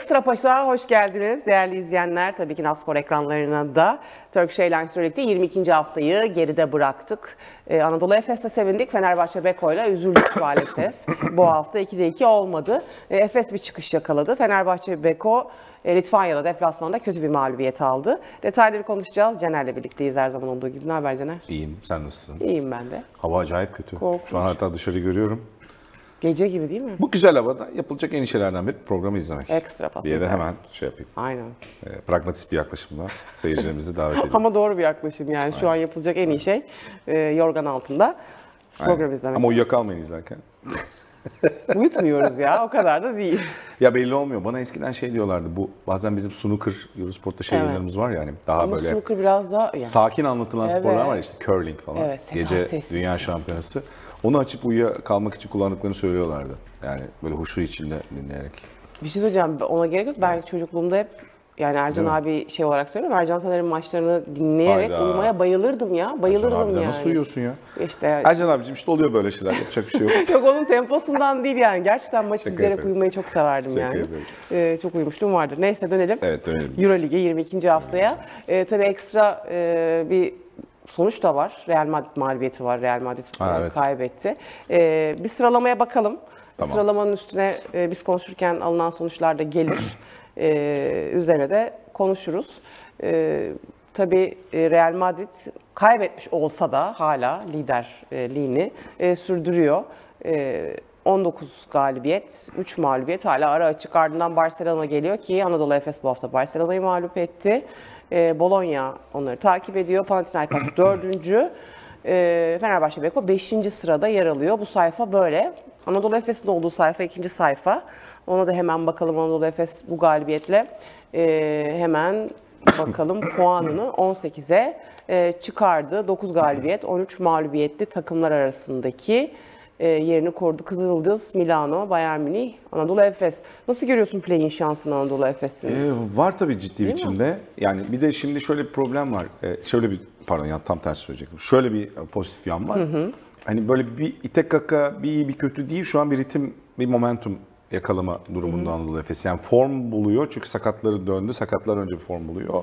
Ekstra Paşa hoş geldiniz değerli izleyenler. Tabii ki Naspor ekranlarına da Turkish Airlines birlikte 22. haftayı geride bıraktık. Ee, Anadolu Efes'te sevindik. Fenerbahçe Beko'yla üzüldük maalesef. Bu hafta 2'de 2 olmadı. Ee, Efes bir çıkış yakaladı. Fenerbahçe Beko e, Litvanya'da deplasmanda kötü bir mağlubiyet aldı. Detayları konuşacağız. Caner'le birlikteyiz her zaman olduğu gibi. Ne haber Caner? İyiyim. Sen nasılsın? İyiyim ben de. Hava acayip kötü. Korkunç. Şu an hatta dışarı görüyorum. Gece gibi değil mi? Bu güzel havada yapılacak en iyi şeylerden biri programı izlemek. Ekstra pas Diye de hemen şey yapayım. Aynen. E, pragmatist bir yaklaşımla seyircilerimizi davet edeyim. Ama doğru bir yaklaşım yani. Şu an yapılacak en iyi şey e, yorgan altında program Aynen. izlemek. Ama uyuyakalmayın izlerken. Uyutmuyoruz ya o kadar da değil. Ya belli olmuyor. Bana eskiden şey diyorlardı. Bu bazen bizim snooker, Eurosport'ta şey Evet. var ya hani daha Ama böyle snooker biraz daha yani. sakin anlatılan Evet. sporlar var ya işte curling falan. Evet, Gece sessiz. dünya şampiyonası. Onu açıp uyuyakalmak için kullandıklarını söylüyorlardı. Yani böyle huşu içinde dinleyerek. Bir şey söyleyeceğim ona gerek yok. Ben çocukluğumda hep yani Ercan Değil abi şey olarak söylüyorum. Ercan Taner'in maçlarını dinleyerek Hayda. uyumaya bayılırdım ya. Ercan Bayılırdım de yani. nasıl uyuyorsun ya? İşte Ercan abicim işte oluyor böyle şeyler. Yapacak bir şey yok. Yok onun temposundan değil yani. Gerçekten maç Şaka izleyerek yapıyorum. uyumayı çok severdim Şaka yani. Ee, çok uyumuşluğum vardır. Neyse dönelim. Evet dönelim biz. Euroleague 22. haftaya. Ee, tabii ekstra e, bir sonuç da var. Real Madrid mağlubiyeti var. Real Madrid Ha, e, evet. kaybetti. Ee, bir sıralamaya bakalım. Tamam. Sıralamanın üstüne e, biz konuşurken alınan sonuçlar da gelir. Ee, üzerine de konuşuruz. Ee, tabii e, Real Madrid kaybetmiş olsa da hala liderliğini e, sürdürüyor. Ee, 19 galibiyet, 3 mağlubiyet hala ara açık. Ardından Barcelona geliyor ki Anadolu Efes bu hafta Barcelona'yı mağlup etti. Ee, Bologna onları takip ediyor. Panathinaikos 4. Ee, Fenerbahçe Beko 5. sırada yer alıyor. Bu sayfa böyle. Anadolu Efes'in olduğu sayfa ikinci sayfa. Ona da hemen bakalım Anadolu Efes bu galibiyetle ee, hemen bakalım puanını 18'e e, çıkardı. 9 galibiyet, 13 mağlubiyetli takımlar arasındaki e, yerini korudu. Kızıldız, Milano, Bayern Münih, Anadolu Efes. Nasıl görüyorsun play-in şansını Anadolu Efes'in? Ee, var tabii ciddi biçimde. Yani bir de şimdi şöyle bir problem var. Ee, şöyle bir pardon ya tam tersi söyleyecektim. Şöyle bir e, pozitif yan var. Hani böyle bir ite kaka bir iyi bir kötü değil. Şu an bir ritim, bir momentum yakalama durumunda Anadolu Efes. Yani form buluyor çünkü sakatları döndü. Sakatlar önce bir form buluyor.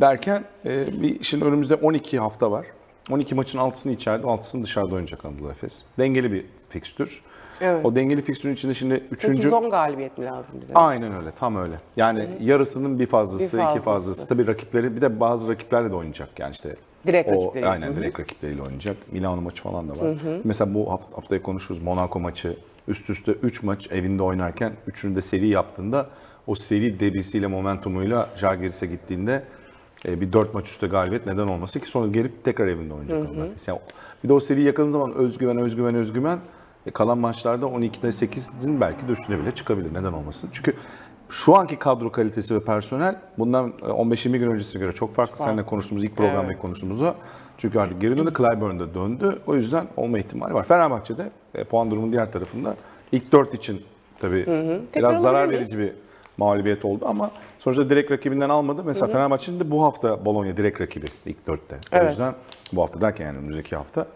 Derken e, bir şimdi önümüzde 12 hafta var. 12 maçın 6'sını içeride, 6'sını dışarıda oynayacak Anadolu Efes. Dengeli bir fikstür. Evet. O dengeli fikstürün içinde şimdi 3. 8-10 galibiyet mi lazım bize? Aynen öyle, tam öyle. Yani yarısının bir fazlası, Bir iki fazlası. fazlası. Tabii rakipleri, bir de bazı rakiplerle de oynayacak. Yani işte Direkt o, rakipleriyle. Aynen, direkt rakipleriyle oynayacak. Milano maçı falan da var. Mesela bu haft- haftaya konuşuruz. Monaco maçı üst üste 3 maç evinde oynarken üçünü de seri yaptığında o seri debisiyle, momentumuyla Žalgiris'e gittiğinde bir 4 maç üstte galibiyet neden olması ki sonra gelip tekrar evinde oynayacak onlar. Mesela bir de o seriyi yakaladığın zaman özgüven, özgüven, özgüven e, kalan maçlarda 12'de 8'in belki de üstüne bile çıkabilir. Neden olmasın? Çünkü şu anki kadro kalitesi ve personel bundan e, 15-20 gün öncesine göre çok farklı. Seninle konuştuğumuz ilk programda Evet. konuştuğumuz o. Çünkü artık geri döndü. Clyburn da döndü. O yüzden olma ihtimali var. Fenerbahçe'de e, puan durumunun diğer tarafında ilk 4 için tabii Tekrar biraz zarar verici bir mağlubiyet oldu ama sonuçta direkt rakibinden almadı. Mesela Fenerbahçe'nin de bu hafta Bologna direkt rakibi ilk 4'te. O Evet. yüzden bu hafta derken yani önümüzdeki hafta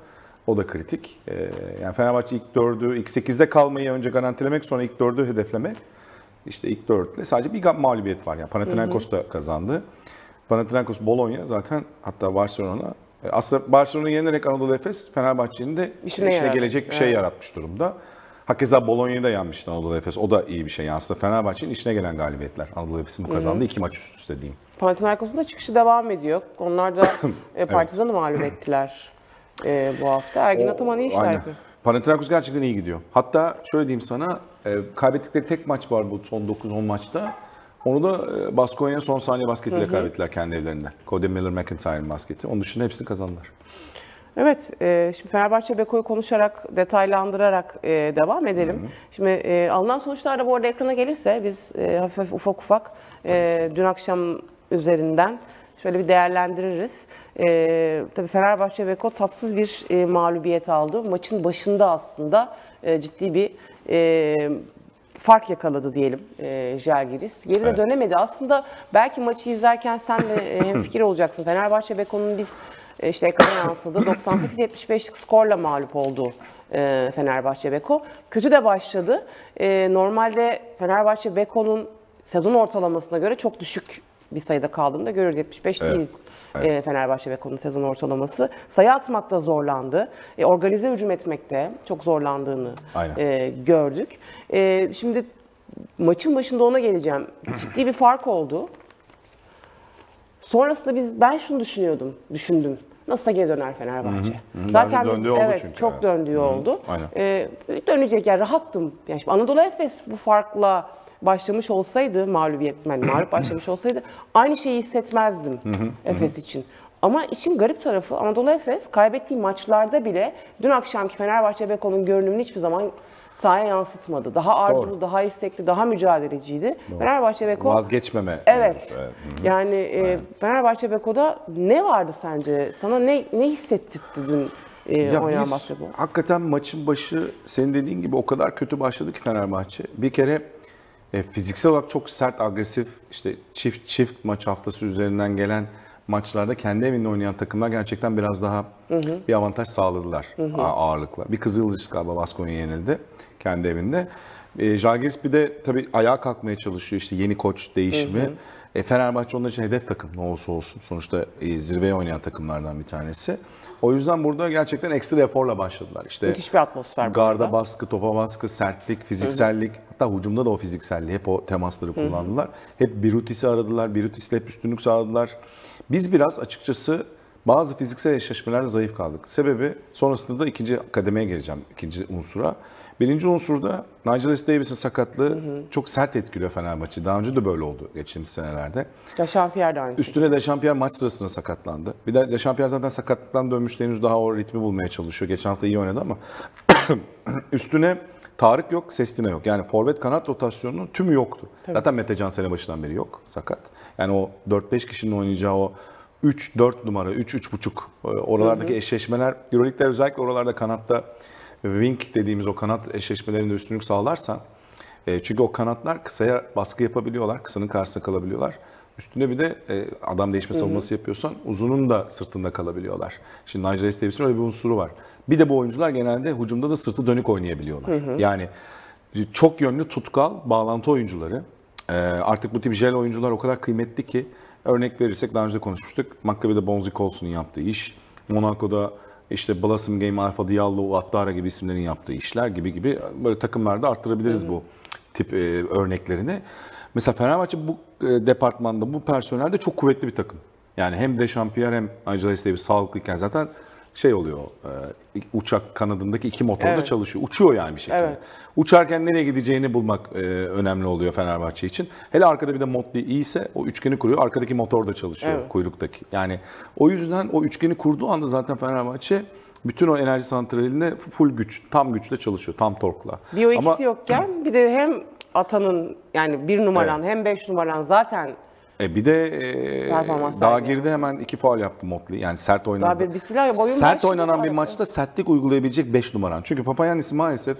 o da kritik. Ee, yani Fenerbahçe ilk 4'ü, ilk 8'de kalmayı önce garantilemek sonra ilk 4'ü hedeflemek. İşte ilk 4'te sadece bir mağlubiyet var. Yani Panathinaikos da kazandı. Panathinaikos, Bologna zaten hatta Barcelona. E, Aslında Barcelona'yı yenerek Anadolu Efes Fenerbahçe'nin de İşine işine, gelecek bir şey yaratmış durumda. Hakeza Bologna'yı da yenmişti Anadolu Efes. O da iyi bir şey. Yani aslında Fenerbahçe'nin işine gelen galibiyetler. Anadolu Efes'in bu kazandığı iki maç üst üste diyeyim. Panathinaikos'un da çıkışı devam ediyor. Onlar da e, Partizan'ı mağlup ettiler e, bu hafta. Ergin O- Ataman iyi işler aynen. yapıyor. Panathinaikos gerçekten iyi gidiyor. Hatta şöyle diyeyim sana, e, kaybettikleri tek maç var bu son 9-10 maçta. Onu da e, Baskonya son saniye basketiyle kaybettiler kendi evlerinde. Cody Miller McIntyre'ın basketi. Onun dışında hepsini kazandılar. Evet, e, şimdi Fenerbahçe Beko'yu konuşarak, detaylandırarak e, devam edelim. Şimdi e, alınan sonuçlar da bu arada ekrana gelirse biz e, hafif hafif ufak ufak e, dün akşam üzerinden şöyle bir değerlendiririz. E, tabii Fenerbahçe Beko tatsız bir e, mağlubiyet aldı. Maçın başında aslında e, ciddi bir e, fark yakaladı diyelim e, Žalgiris. Geri de Evet. dönemedi. Aslında belki maçı izlerken sen de e, hemfikir olacaksın. Fenerbahçe Beko'nun biz işte ekrana yansıdı. 98-75'lik skorla mağlup oldu e, Fenerbahçe Beko. Kötü de başladı. E, normalde Fenerbahçe Beko'nun sezon ortalamasına göre çok düşük bir sayıda kaldığını da görüyoruz. 75 Evet. değil e, Fenerbahçe Beko'nun sezon ortalaması. Sayı atmakta zorlandı. E, organize hücum etmekte çok zorlandığını e, gördük. E, şimdi maçın başında ona geleceğim. Ciddi bir fark oldu. Sonrasında biz ben şunu düşünüyordum, düşündüm. Nasılsa geri döner Fenerbahçe. Daha önce döndüğü oldu evet, çünkü. çok Evet. döndüğü oldu. Aynen. Ee, dönecek yani rahattım. Yani şimdi Anadolu Efes bu farkla başlamış olsaydı mağlubiyet, yani mağlup başlamış olsaydı aynı şeyi hissetmezdim Efes için. Ama işin garip tarafı Anadolu Efes kaybettiği maçlarda bile dün akşamki Fenerbahçe Beko'nun görünümünü hiçbir zaman sahaya yansıtmadı. Daha arzulu, Doğru. daha istekli, daha mücadeleciydi. Fenerbahçe Beko Vazgeçmeme. Evet. evet. Yani e, Fenerbahçe Beko'da ne vardı sence? Sana ne ne hissettirdi dün e, Ya oynanan bir, basketbol? hakikaten maçın başı senin dediğin gibi o kadar kötü başladı ki Fenerbahçe. Bir kere e, fiziksel olarak çok sert, agresif, işte çift çift maç haftası üzerinden gelen maçlarda kendi evinde oynayan takımlar gerçekten biraz daha bir avantaj sağladılar a- ağırlıkla. Bir Kızıldız galiba Baskonya yenildi kendi evinde. E, Žalgiris bir de tabii ayağa kalkmaya çalışıyor işte yeni koç değişimi. E, Fenerbahçe onlar için hedef takım ne olursa olsun. Sonuçta e, zirveye oynayan takımlardan bir tanesi. O yüzden burada gerçekten ekstra eforla başladılar. İşte Müthiş bir atmosfer Garda arada. baskı, topa baskı, sertlik, fiziksellik. Hatta hücumda da o fizikselliği, hep o temasları kullandılar. Hep Birutis'i aradılar, Birutis'le hep üstünlük sağladılar. Biz biraz açıkçası bazı fiziksel eşleşmelerde zayıf kaldık. Sebebi sonrasında da ikinci kademeye geleceğim, ikinci unsura. Birinci unsurda Nigel S. Davis'in sakatlığı çok sert etkiliyor Fenerbahçe. Daha önce de böyle oldu geçtiğimiz senelerde. Ya Şampiyer'de de aynı şey. Üstüne Dechampierre maç sırasında sakatlandı. Bir de Dechampierre zaten sakatlıktan dönmüş henüz daha o ritmi bulmaya çalışıyor. Geçen hafta iyi oynadı ama üstüne Tarık yok, Sestina yok. Yani forvet kanat rotasyonunun tümü yoktu. Zaten Mete Can sene başından beri yok sakat. Yani o 4-5 kişinin oynayacağı o 3-4 numara, 3-3,5 e, oralardaki eşleşmeler, Euroleague'de özellikle oralarda kanatta wing dediğimiz o kanat eşleşmelerinde üstünlük sağlarsan e, çünkü o kanatlar kısaya baskı yapabiliyorlar, kısanın karşısında kalabiliyorlar. Üstüne bir de e, adam değişme savunması yapıyorsan uzunun da sırtında kalabiliyorlar. Şimdi Nigel. Davis'in öyle bir unsuru var. Bir de bu oyuncular genelde hücumda da sırtı dönük oynayabiliyorlar. Yani çok yönlü tutkal bağlantı oyuncuları. E, artık bu tip jel oyuncular o kadar kıymetli ki örnek verirsek daha önce de konuşmuştuk. Maccabi'de Bonzi Colson'un yaptığı iş. Monaco'da işte Blossom Game, Alfa Diallo, Uattara gibi isimlerin yaptığı işler gibi gibi böyle takımlarda arttırabiliriz bu tip e, örneklerini. Mesela Fenerbahçe bu e, departmanda, bu personelde çok kuvvetli bir takım. Yani hem Dechampierre hem Nigel S. Davis sağlıklıyken zaten şey oluyor, e, uçak kanadındaki iki motor da Evet. çalışıyor. Uçuyor yani bir şekilde. Evet. Uçarken nereye gideceğini bulmak e, önemli oluyor Fenerbahçe için. Hele arkada bir de Motley iyiyse o üçgeni kuruyor. Arkadaki motor da çalışıyor Evet. kuyruktaki. Yani o yüzden o üçgeni kurduğu anda zaten Fenerbahçe bütün o enerji santralinde full güç, tam güçle çalışıyor, tam torkla. Bir o ikisi Ama yokken bir de hem Atan'ın yani bir numaran hem beş numaran zaten e, bir de e, Performans daha sahibi. geride hemen iki faul yaptı Motley. Yani sert oynadı. Daha bir bismillah, boyun sert oynanan bir yaptı. maçta sertlik uygulayabilecek 5 numaran. Çünkü Papayannis maalesef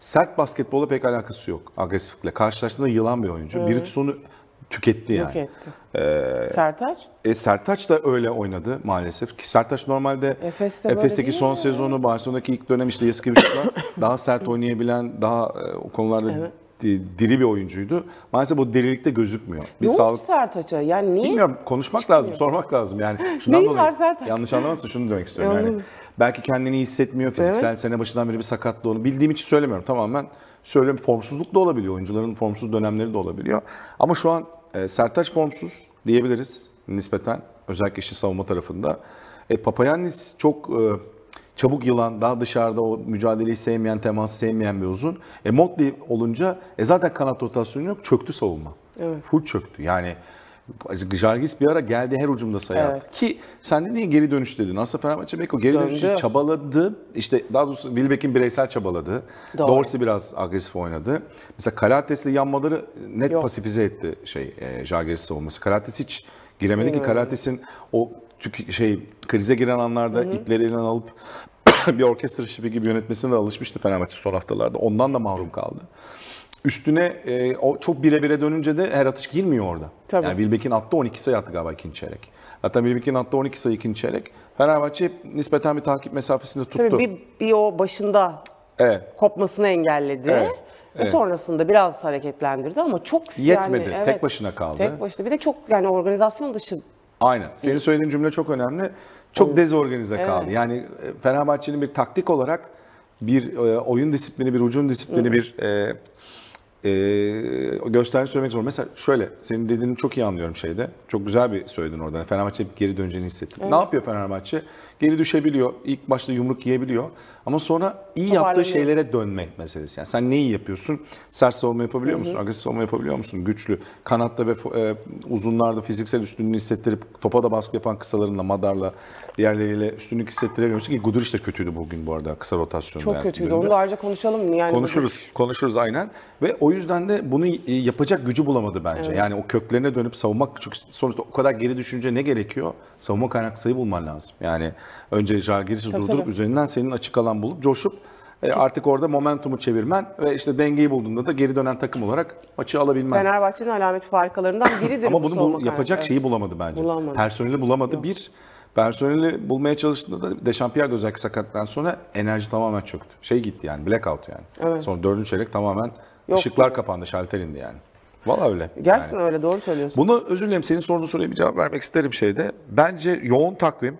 sert basketbola pek alakası yok agresiflikle. Karşılaştığında yılan bir oyuncu. Biritus onu tüketti yani. yok etti. Sertaç? E, Sertaç da öyle oynadı maalesef. Ki Sertaç normalde Efes'te böyle Efes'teki değil son mi? sezonu, Barcelona'daki ilk dönem işte Yaskevicius'la daha sert oynayabilen, daha e, o konularda diri bir oyuncuydu. Maalesef o dirilikte gözükmüyor. Bir Ne oldu sağlık Sertaç'a? Yani niye? Bilmiyorum konuşmak lazım, sormak lazım yani. Şundan Neyi dolayı yanlış anlamazsın şunu demek istiyorum yani. Belki kendini iyi hissetmiyor, fiziksel Evet. sene başından beri bir sakatlığı onu bildiğim için söylemiyorum. Tamamen söylüyorum formsuzluk da olabiliyor. Oyuncuların formsuz dönemleri de olabiliyor. Ama şu an e, Sertaç formsuz diyebiliriz nispeten özellikle işte savunma tarafında. E, Papayannis çok e, çabuk yılan, daha dışarıda o mücadeleyi sevmeyen, teması sevmeyen bir uzun. E Motley olunca e, zaten kanat rotasyonu yok, çöktü savunma. Full çöktü. Yani Jalgis bir ara geldi her ucumda sayı attı. Evet. Ki sen de niye geri dönüş dedin? Aslında Fenerbahçe Beko geri Döndü. çabaladı. İşte daha doğrusu Wilbeck'in bireysel çabaladı. Doğru. Dorsey biraz agresif oynadı. Mesela Kalates'le yanmaları net Yok. pasifize etti şey e, Jalgiris savunması. Kalates hiç giremedi ki Kalates'in o şey krize giren anlarda ipleri elinden alıp bir orkestra şefi gibi yönetmesine de alışmıştı Fenerbahçe son haftalarda. Ondan da mahrum kaldı. Üstüne e, o çok bire bire dönünce de her atış girmiyor orada. Tabii. Yani Wilbeck'in attığı 12 sayı attı galiba ikinci çeyrek. Zaten Wilbeck'in attığı 12 sayı ikinci çeyrek. Fenerbahçe nispeten bir takip mesafesinde tuttu. Tabii bir, bir o başında Evet. kopmasını engelledi. Evet. Ve sonrasında biraz hareketlendirdi ama çok Yetmedi, yani, tek başına kaldı. Tek başına. Bir de çok yani organizasyon dışı Aynen. Senin söylediğin cümle çok önemli. Çok dezorganize kaldı. Yani e, Fenerbahçe'nin bir taktik olarak bir e, oyun disiplini, bir ucun disiplini, bir e, e, gösterdiğini söylemek zor. Mesela şöyle, senin dediğini çok iyi anlıyorum şeyde. Çok güzel bir söyledin orada. Fenerbahçe geri döneceğini hissettim. Ne yapıyor Fenerbahçe? Geri düşebiliyor. İlk başta yumruk yiyebiliyor. Ama sonra iyi yaptığı şeylere dönme meselesi. Yani sen neyi yapıyorsun? Sert savunma yapabiliyor musun? Agresif savunma yapabiliyor musun? Güçlü. Kanatta ve e, uzunlarda fiziksel üstünlüğünü hissettirip topa da baskı yapan kısalarınla, Madar'la, diğerleriyle üstünlük hissettirebiliyor musun? Ki Guduric de kötüydü bugün bu arada kısa rotasyonda. çok yani kötüydü. bölümde. Onu da ayrıca konuşalım mı? Yani Konuşuruz, konuşuruz aynen. Ve o yüzden de bunu e, yapacak gücü bulamadı bence. Yani o köklerine dönüp savunmak, çünkü sonuçta o kadar geri düşünce ne gerekiyor? Savunma kaynak sayı bulman lazım. Yani önce Žalgiris'i Tabii, durdurup tabii. üzerinden senin açık alan bulup coşup e, artık orada momentumu çevirmen ve işte dengeyi bulduğunda da geri dönen takım olarak maçı alabilmen. Fenerbahçe'nin alamet farikalarından biridir. Ama bunu bu, yapacak kaynağı. şeyi bulamadı bence. Bulamadı. Personeli bulamadı. Bir, personeli bulmaya çalıştığında da Dechampierre de özellikle sakatlıktan sonra enerji tamamen çöktü. Şey gitti yani, blackout yani. Evet. Sonra dördüncü çeyrek tamamen Yok. ışıklar kapandı, şalter indi yani. Valla öyle. Gerçekten Yani. öyle doğru söylüyorsun. Bunu özür dilerim senin sorduğun soruya bir cevap vermek isterim şeyde. Bence yoğun takvim.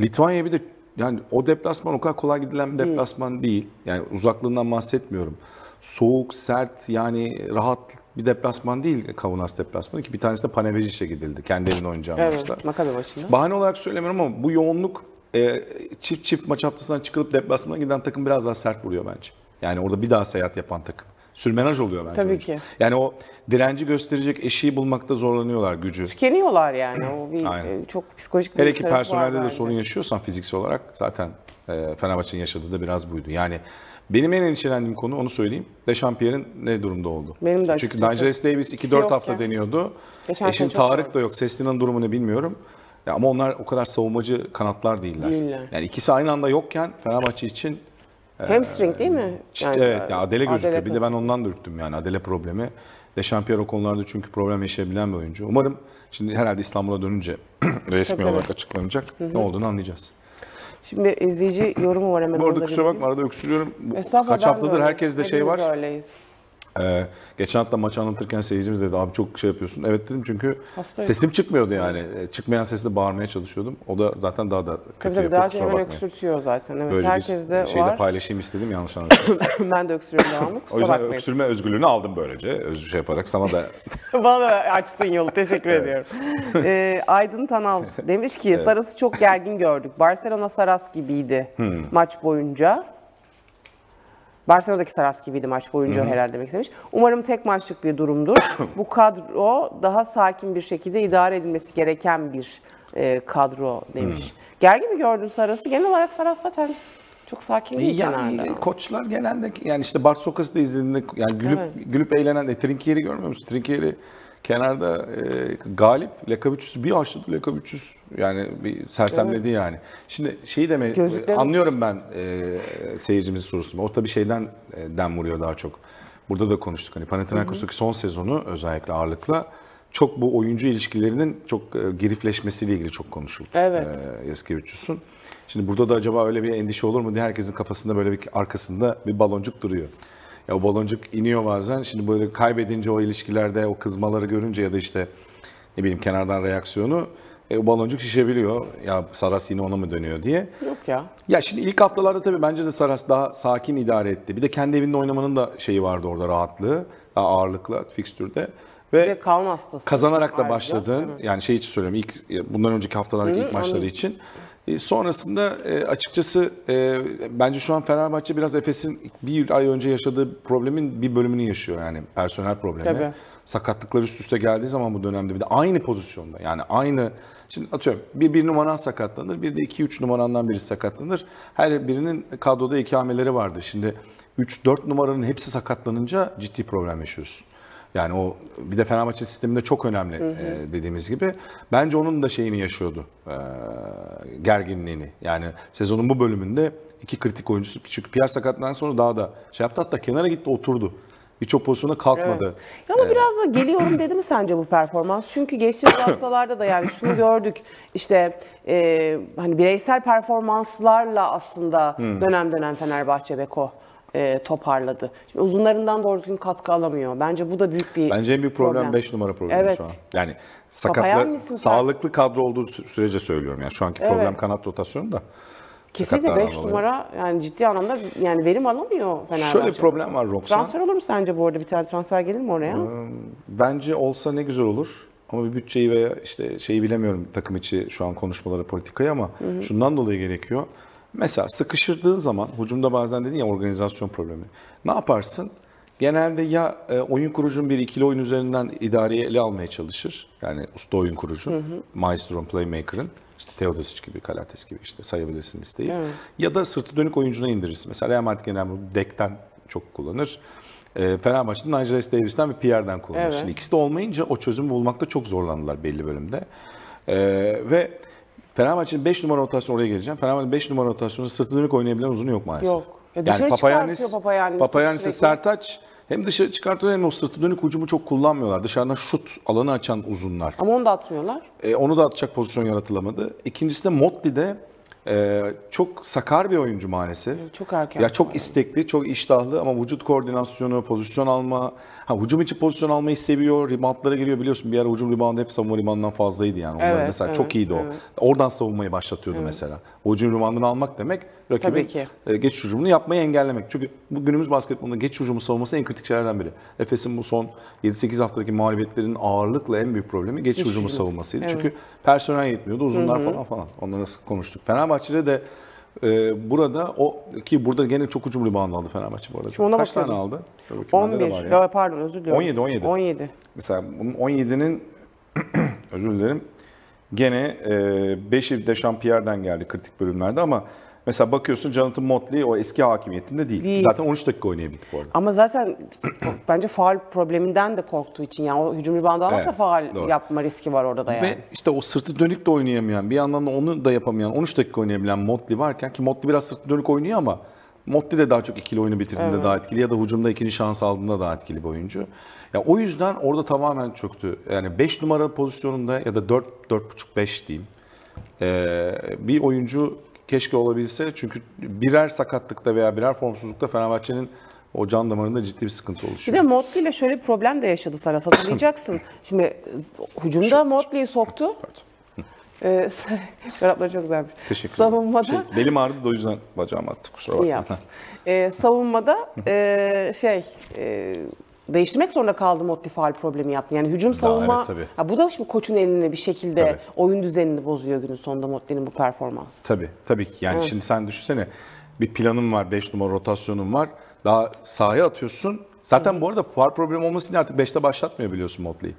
Litvanya bir de yani o deplasman o kadar kolay gidilen bir deplasman değil. Yani uzaklığından bahsetmiyorum. Soğuk, sert yani rahat bir deplasman değil Kaunas deplasmanı ki bir tanesi de Panevėžy'e gidildi. Kendi evinde oynayacağı. Evet, Makabe maçında. Bahane olarak söylemiyorum ama bu yoğunluk e, çift çift maç haftasından çıkılıp deplasmana giden takım biraz daha sert vuruyor bence. Yani orada bir daha seyahat yapan takım. Sürmenaj oluyor bence. Tabii ki. Yani o direnci gösterecek eşiği bulmakta zorlanıyorlar gücü. Tükeniyorlar yani. O bir Aynen. e, çok psikolojik bir Hele ki personelde de sorun yaşıyorsan fiziksel olarak zaten e, Fenerbahçe'nin yaşadığı da biraz buydu. Yani benim en endişelendiğim konu onu söyleyeyim. Dechampierre'in ne durumda oldu? Benim de Çünkü. Nigel Davis İkisi 2-4 hafta yokken. deniyordu. Geçen E şimdi Tarık da yok. Sesli'nin durumunu bilmiyorum. Ya ama onlar o kadar savunmacı kanatlar değiller. Değiller. Yani ikisi aynı anda yokken Fenerbahçe için Hamstring değil mi? işte evet ya Adele gözüküyor. Bir de ben ondan da ürktüm yani Adele problemi. Dechampierre o konularda çünkü problem yaşayabilen bir oyuncu. Umarım şimdi herhalde İstanbul'a dönünce resmi Tabii, olarak açıklanacak. Ne olduğunu anlayacağız. Şimdi izleyici yorumu var hemen. Bu arada kusura bakma arada öksürüyorum. Kaç de haftadır öyle. herkeste şey var. Öyleyiz. Ee, geçen hafta maçı anlatırken seyircimiz dedi abi çok şey yapıyorsun. Evet dedim çünkü Hastayım. sesim çıkmıyor yani. Ee, Çıkmayan sesle bağırmaya çalışıyordum. O da zaten daha da kötü Tabii tabii yapıyor. daha Kusura hemen bakmayın. öksürtüyor zaten. Evet, Böyle herkes de şeyi de var. paylaşayım istedim yanlış anlaşılmasın. ben de öksürüyorum devamlı. o yüzden bakmayın. öksürme özgürlüğünü aldım böylece. Öz şey yaparak sana da Bana açtın yolu. Teşekkür ediyorum. Ee, Aydın Tanal demiş ki Saras'ı çok gergin gördük. Barcelona Saras gibiydi Hmm. maç boyunca. Barcelona'daki Saras gibiydi maç boyunca herhalde demek istemiş. Umarım tek maçlık bir durumdur. Bu kadro daha sakin bir şekilde idare edilmesi gereken bir e, kadro demiş. Hmm. Gergin mi gördün Saras'ı? Genel olarak Saras zaten çok sakin değil yani kenarda. koçlar genelde yani işte Bart Sokas'ı da izlediğinde yani gülüp Evet. gülüp eğlenen e, Trinkier'i görmüyor musun? Trinkieri kenarda e, galip Lekabüçüsü bir açtı Lekabüçüs yani bir sersemledi yani. Şimdi şeyi deme Gözlükleri- anlıyorum ben e, seyircimizin sorusunu. O tabii şeyden e, dem vuruyor daha çok. Burada da konuştuk hani Panathinaikos'taki son sezonu özellikle ağırlıkla çok bu oyuncu ilişkilerinin çok e, girifleşmesiyle ilgili çok konuşuldu. Evet. E, Yaskevicius'un. Şimdi burada da acaba öyle bir endişe olur mu diye herkesin kafasında böyle bir arkasında bir baloncuk duruyor. Ya o baloncuk iniyor bazen. Şimdi böyle kaybedince o ilişkilerde o kızmaları görünce ya da işte ne bileyim kenardan reaksiyonu e, o baloncuk şişebiliyor. Ya Saras yine ona mı dönüyor diye. Yok ya. Ya şimdi ilk haftalarda tabii bence de Saras daha sakin idare etti. Bir de kendi evinde oynamanın da şeyi vardı orada rahatlığı. Daha ağırlıklı fikstürde. Ve de hastası. kazanarak da başladın. Yani şey için söylüyorum ilk bundan önceki haftalardaki ilk maçları için. E, sonrasında e, açıkçası e, bence şu an Fenerbahçe biraz Efes'in bir ay önce yaşadığı problemin bir bölümünü yaşıyor yani personel problemi. Tabii. Sakatlıklar üst üste geldiği zaman bu dönemde bir de aynı pozisyonda yani aynı şimdi atıyorum bir bir numaran sakatlanır bir de iki üç numarandan biri sakatlanır. Her birinin kadroda ikameleri vardı. Şimdi 3-4 numaranın hepsi sakatlanınca ciddi problem yaşıyorsun. Yani o bir de Fenerbahçe sisteminde çok önemli e, dediğimiz gibi. Bence onun da şeyini yaşıyordu. e, gerginliğini. Yani sezonun bu bölümünde iki kritik oyuncusu çünkü Pierre sakatlıktan sonra daha da şey yaptı hatta kenara gitti oturdu. Birçok pozisyona kalkmadı. Ya ama biraz da geliyorum dedi mi sence bu performans? Çünkü geçtiğimiz haftalarda da yani şunu gördük. İşte e, hani bireysel performanslarla aslında dönem dönem Fenerbahçe Beko e, toparladı. Şimdi uzunlarından doğru düzgün katkı alamıyor. Bence bu da büyük bir Bence en büyük problem 5 numara problemi Evet. şu an. Yani sen? sağlıklı kadro olduğu sü- sürece söylüyorum. Yani şu anki Evet. problem kanat rotasyonu da. Kesinlikle sakatlardan 5 dolayı. numara yani ciddi anlamda yani verim alamıyor Fenerbahçe. Şöyle bir problem var Roxan. Transfer olur mu sence bu arada bir tane transfer gelir mi oraya? Bence olsa ne güzel olur. Ama bir bütçeyi veya işte şeyi bilemiyorum takım içi şu an konuşmaları politikayı ama şundan dolayı gerekiyor. Mesela sıkışırdığın zaman hücumda bazen dedin ya organizasyon problemi. Ne yaparsın? Genelde ya e, oyun kurucun bir ikili oyun üzerinden idareyi ele almaya çalışır. Yani usta oyun kurucu, maestro'un, playmaker'ın. işte Teodosic gibi, Kalates gibi işte sayabilirsin listeyi. Ya da sırtı dönük oyuncuna indirirsin. Mesela Real Madrid genelde bu dekten çok kullanır. E, Fenerbahçe'de Nigel Davis'ten ve Pierre'den kullanır. Evet. Şimdi İkisi de olmayınca o çözümü bulmakta çok zorlandılar belli bölümde. Ee, ve Fenerbahçe'nin 5 numara rotasyonu oraya geleceğim. Fenerbahçe'nin 5 numara rotasyonu sırtı dönük oynayabilen uzunu yok maalesef. Yok. E dışarı çıkartıyor Papayannis Papayannis sürekli. Sertaç hem dışarı çıkartıyor hem o sırtı dönük hücumu çok kullanmıyorlar. Dışarıdan şut alanı açan uzunlar. Ama onu da atmıyorlar. E, onu da atacak pozisyon yaratılamadı. İkincisi de Motti de e, çok sakar bir oyuncu maalesef. Çok erken. Ya çok istekli, çok iştahlı ama vücut koordinasyonu, pozisyon alma, ha hücum içi pozisyon almayı seviyor, reboundlara giriyor biliyorsun. Bir ara hücum reboundu hep savunma reboundundan fazlaydı yani. Onlar Evet, mesela evet, çok iyiydi evet. o. Oradan savunmayı başlatıyordu mesela. O hücum reboundunu almak demek rakibin e, geçiş hücumunu yapmayı engellemek. Çünkü bu günümüz basketbolunda geçiş hücumu savunması en kritik şeylerden biri. Efes'in bu son 7-8 haftadaki mağlubiyetlerin ağırlıkla en büyük problemi geçiş hücumu savunmasıydı. Çünkü personel yetmiyordu, uzunlar falan falan. Onları konuştuk. Fenerbahçe'de de e, burada o ki burada gene çok hücum rebound aldı Fenerbahçe bu arada. ona Kaç tane bakıyorum. aldı? Dur bakayım, bende de 11. var ya. Ya, pardon özür diliyorum. 17, 17. 17. Mesela bunun 17'nin özür dilerim. Gene e, 5'i Dechampierre'den geldi kritik bölümlerde ama mesela bakıyorsun Jonathan Motley o eski hakimiyetinde değil. Değil. Zaten 13 dakika oynayabildi bu arada. Ama zaten bence faal probleminden de korktuğu için yani o hücum ribandı Evet, faal doğru. yapma riski var orada da yani. Ve işte o sırtı dönük de oynayamayan, bir yandan da onu da yapamayan, 13 dakika oynayabilen Motley varken ki Motley biraz sırtı dönük oynuyor ama Motley de daha çok ikili oyunu bitirdiğinde daha etkili ya da hücumda ikinci şans aldığında daha etkili bir oyuncu. Ya o yüzden orada tamamen çöktü. Yani 5 numara pozisyonunda ya da 4 4.5 5 diyeyim. Ee, bir oyuncu keşke olabilse çünkü birer sakatlıkta veya birer formsuzlukta Fenerbahçe'nin o can damarında ciddi bir sıkıntı Bir oluşuyor. de Motley ile şöyle bir problem de yaşadı Saras hatırlayacaksın. Şimdi hücumda Motley'i soktu. Ee, çorapları çok güzelmiş. Teşekkür ederim. Savunmada Şey, belim ağrıdı da o yüzden bacağımı attı kusura iyi bakma. yaptın. Ee, savunmada e, şey e, değiştirmek zorunda kaldı Motley faal problemi yaptı. Yani hücum savunma. evet, tabii. Ha, bu da şimdi koçun elini bir şekilde Tabii. oyun düzenini bozuyor günün sonunda Motley'nin bu performansı. Tabii tabii ki. Yani şimdi sen düşünsene bir planın var, 5 numara rotasyonun var. Daha sahaya atıyorsun. Zaten bu arada far problemi olmasın artık 5'te başlatmıyor biliyorsun Motley.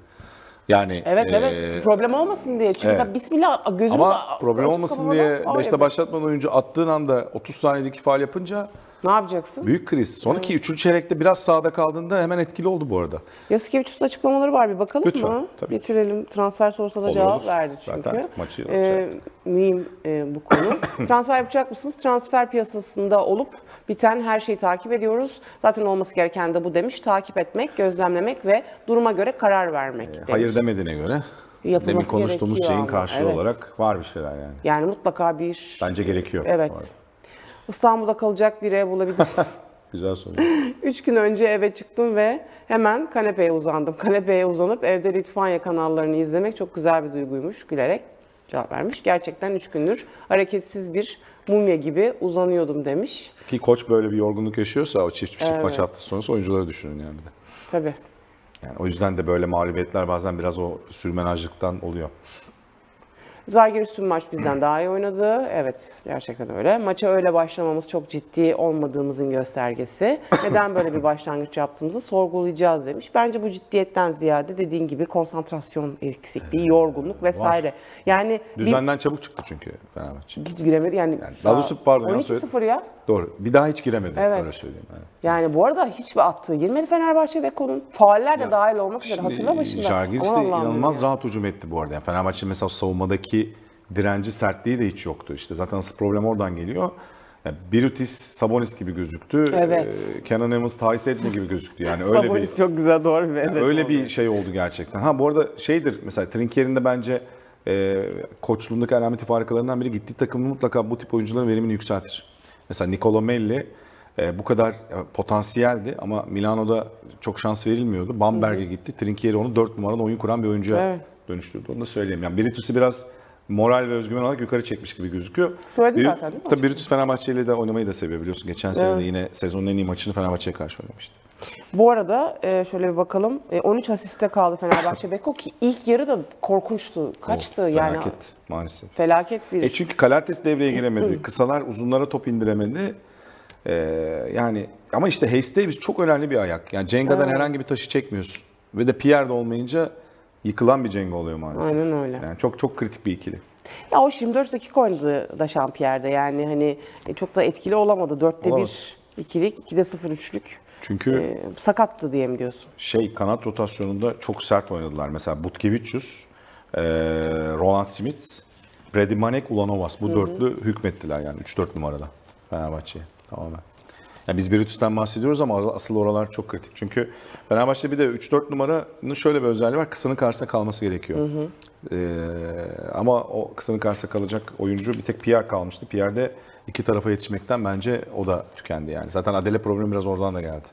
Yani Evet eee, evet problem olmasın diye. Çünkü evet. bismillah gözümüz Ama problem olmasın diye faul 5'te yapıyor. başlatmadan oyuncu attığın anda 30 saniyedeki faal yapınca Ne yapacaksın? büyük kriz. Sonraki 3. çeyrekte biraz sağda kaldığında hemen etkili oldu bu arada. Yasikevicius'un açıklamaları var bir bakalım Lütfen, mı? tabii. Getirelim. Transfer sorusuna da Olur, cevap olur. verdi çünkü. Zaten maçı ee, mühim e, bu konu. Transfer yapacak mısınız? Transfer piyasasında olup biten her şeyi takip ediyoruz. Zaten olması gereken de bu demiş. Takip etmek, gözlemlemek ve duruma göre karar vermek demiş. Hayır demediğine göre Yapılması demin konuştuğumuz şeyin karşılığı evet. olarak var bir şeyler yani. Yani mutlaka bir Bence gerekiyor. evet. İstanbul'da kalacak bir ev bulabilirsin. Güzel soru. Üç gün önce eve çıktım ve hemen kanepeye uzandım. Kanepeye uzanıp evde Litvanya kanallarını izlemek çok güzel bir duyguymuş gülerek cevap vermiş. Gerçekten üç gündür hareketsiz bir mumya gibi uzanıyordum demiş. Ki koç böyle bir yorgunluk yaşıyorsa o çift çift maç haftası sonrası oyuncuları düşünün yani bir de. Tabii. Yani o yüzden de böyle mağlubiyetler bazen biraz o sürmenajlıktan oluyor. Zalgiris tüm maç bizden daha iyi oynadı. Evet gerçekten öyle. Maça öyle başlamamız çok ciddi olmadığımızın göstergesi. Neden böyle bir başlangıç yaptığımızı sorgulayacağız demiş. Bence bu ciddiyetten ziyade dediğin gibi konsantrasyon eksikliği, yorgunluk vesaire. Yani bir, Düzenden çabuk çıktı çünkü Fenerbahçe. hiç giremedi yani. daha doğrusu pardon, yanlış 12-0 ya. Doğru. Bir daha hiç giremedi. Evet. Öyle söyleyeyim. Yani. Yani bu arada hiçbir attığı girmedi Fenerbahçe ve kolun. Fauller de dahil olmak üzere. Hatırla başında. Žalgiris Aman de inanılmaz ya. rahat hücum etti bu arada. Yani Fenerbahçe mesela savunmadaki direnci sertliği de hiç yoktu. İşte zaten asıl problem oradan geliyor. Yani Birutis, Sabonis gibi gözüktü. Evet. Ee, Kenan Evans, Tyce Edme gibi gözüktü. Yani öyle bir Sabonis çok güzel doğru bir benzetme öyle oldu. bir şey oldu gerçekten. Ha bu arada şeydir mesela Trinkier'in de bence e, koçluğundaki alameti farikalarından biri gittiği takımı mutlaka bu tip oyuncuların verimini yükseltir. Mesela Nicolo Melli e, bu kadar e, potansiyeldi ama Milano'da çok şans verilmiyordu. Bamberg'e gitti. Trinkieri onu 4 numaralı oyun kuran bir oyuncuya Evet. dönüştürdü. Onu da söyleyeyim. Yani Biritus'u biraz moral ve özgüven olarak yukarı çekmiş gibi gözüküyor. Söyledi Biri- zaten değil mi? Tabii Biritus Fenerbahçe ile de oynamayı da seviyor biliyorsun. Geçen sene de yine sezonun en iyi maçını Fenerbahçe'ye karşı oynamıştı. Bu arada e, şöyle bir bakalım. E, 13 asiste kaldı Fenerbahçe Beko ki ilk yarı da korkunçtu. Kaçtı yani? Felaket maalesef. Felaket bir. E çünkü Kalates devreye giremedi. Kısalar uzunlara top indiremedi. Ee, yani ama işte Hayes Davis çok önemli bir ayak. Yani Cenga'dan herhangi bir taşı çekmiyorsun. Ve de Pierre de olmayınca yıkılan bir Cenga oluyor maalesef. Aynen öyle. Yani çok çok kritik bir ikili. Ya o 24 dakika oynadı da Şampiyer'de yani hani e, çok da etkili olamadı. 4'te Olamaz. 1 ikilik, 2'de 0 üçlük. Çünkü E, sakattı diye mi diyorsun? şey kanat rotasyonunda çok sert oynadılar. Mesela Butkevicius, e, Roland Smith, Brady Manek, Ulanovas. Bu dörtlü hükmettiler yani 3-4 numarada Fenerbahçe'ye tamamen. Yani biz Biritus'tan bahsediyoruz ama asıl oralar çok kritik. Çünkü Fenerbahçe bir de 3-4 numaranın şöyle bir özelliği var. Kısanın karşısında kalması gerekiyor. E, ama o kısanın karşısında kalacak oyuncu bir tek Pierre kalmıştı. Pierre de iki tarafa yetişmekten bence o da tükendi yani. Zaten Adele problemi biraz oradan da geldi.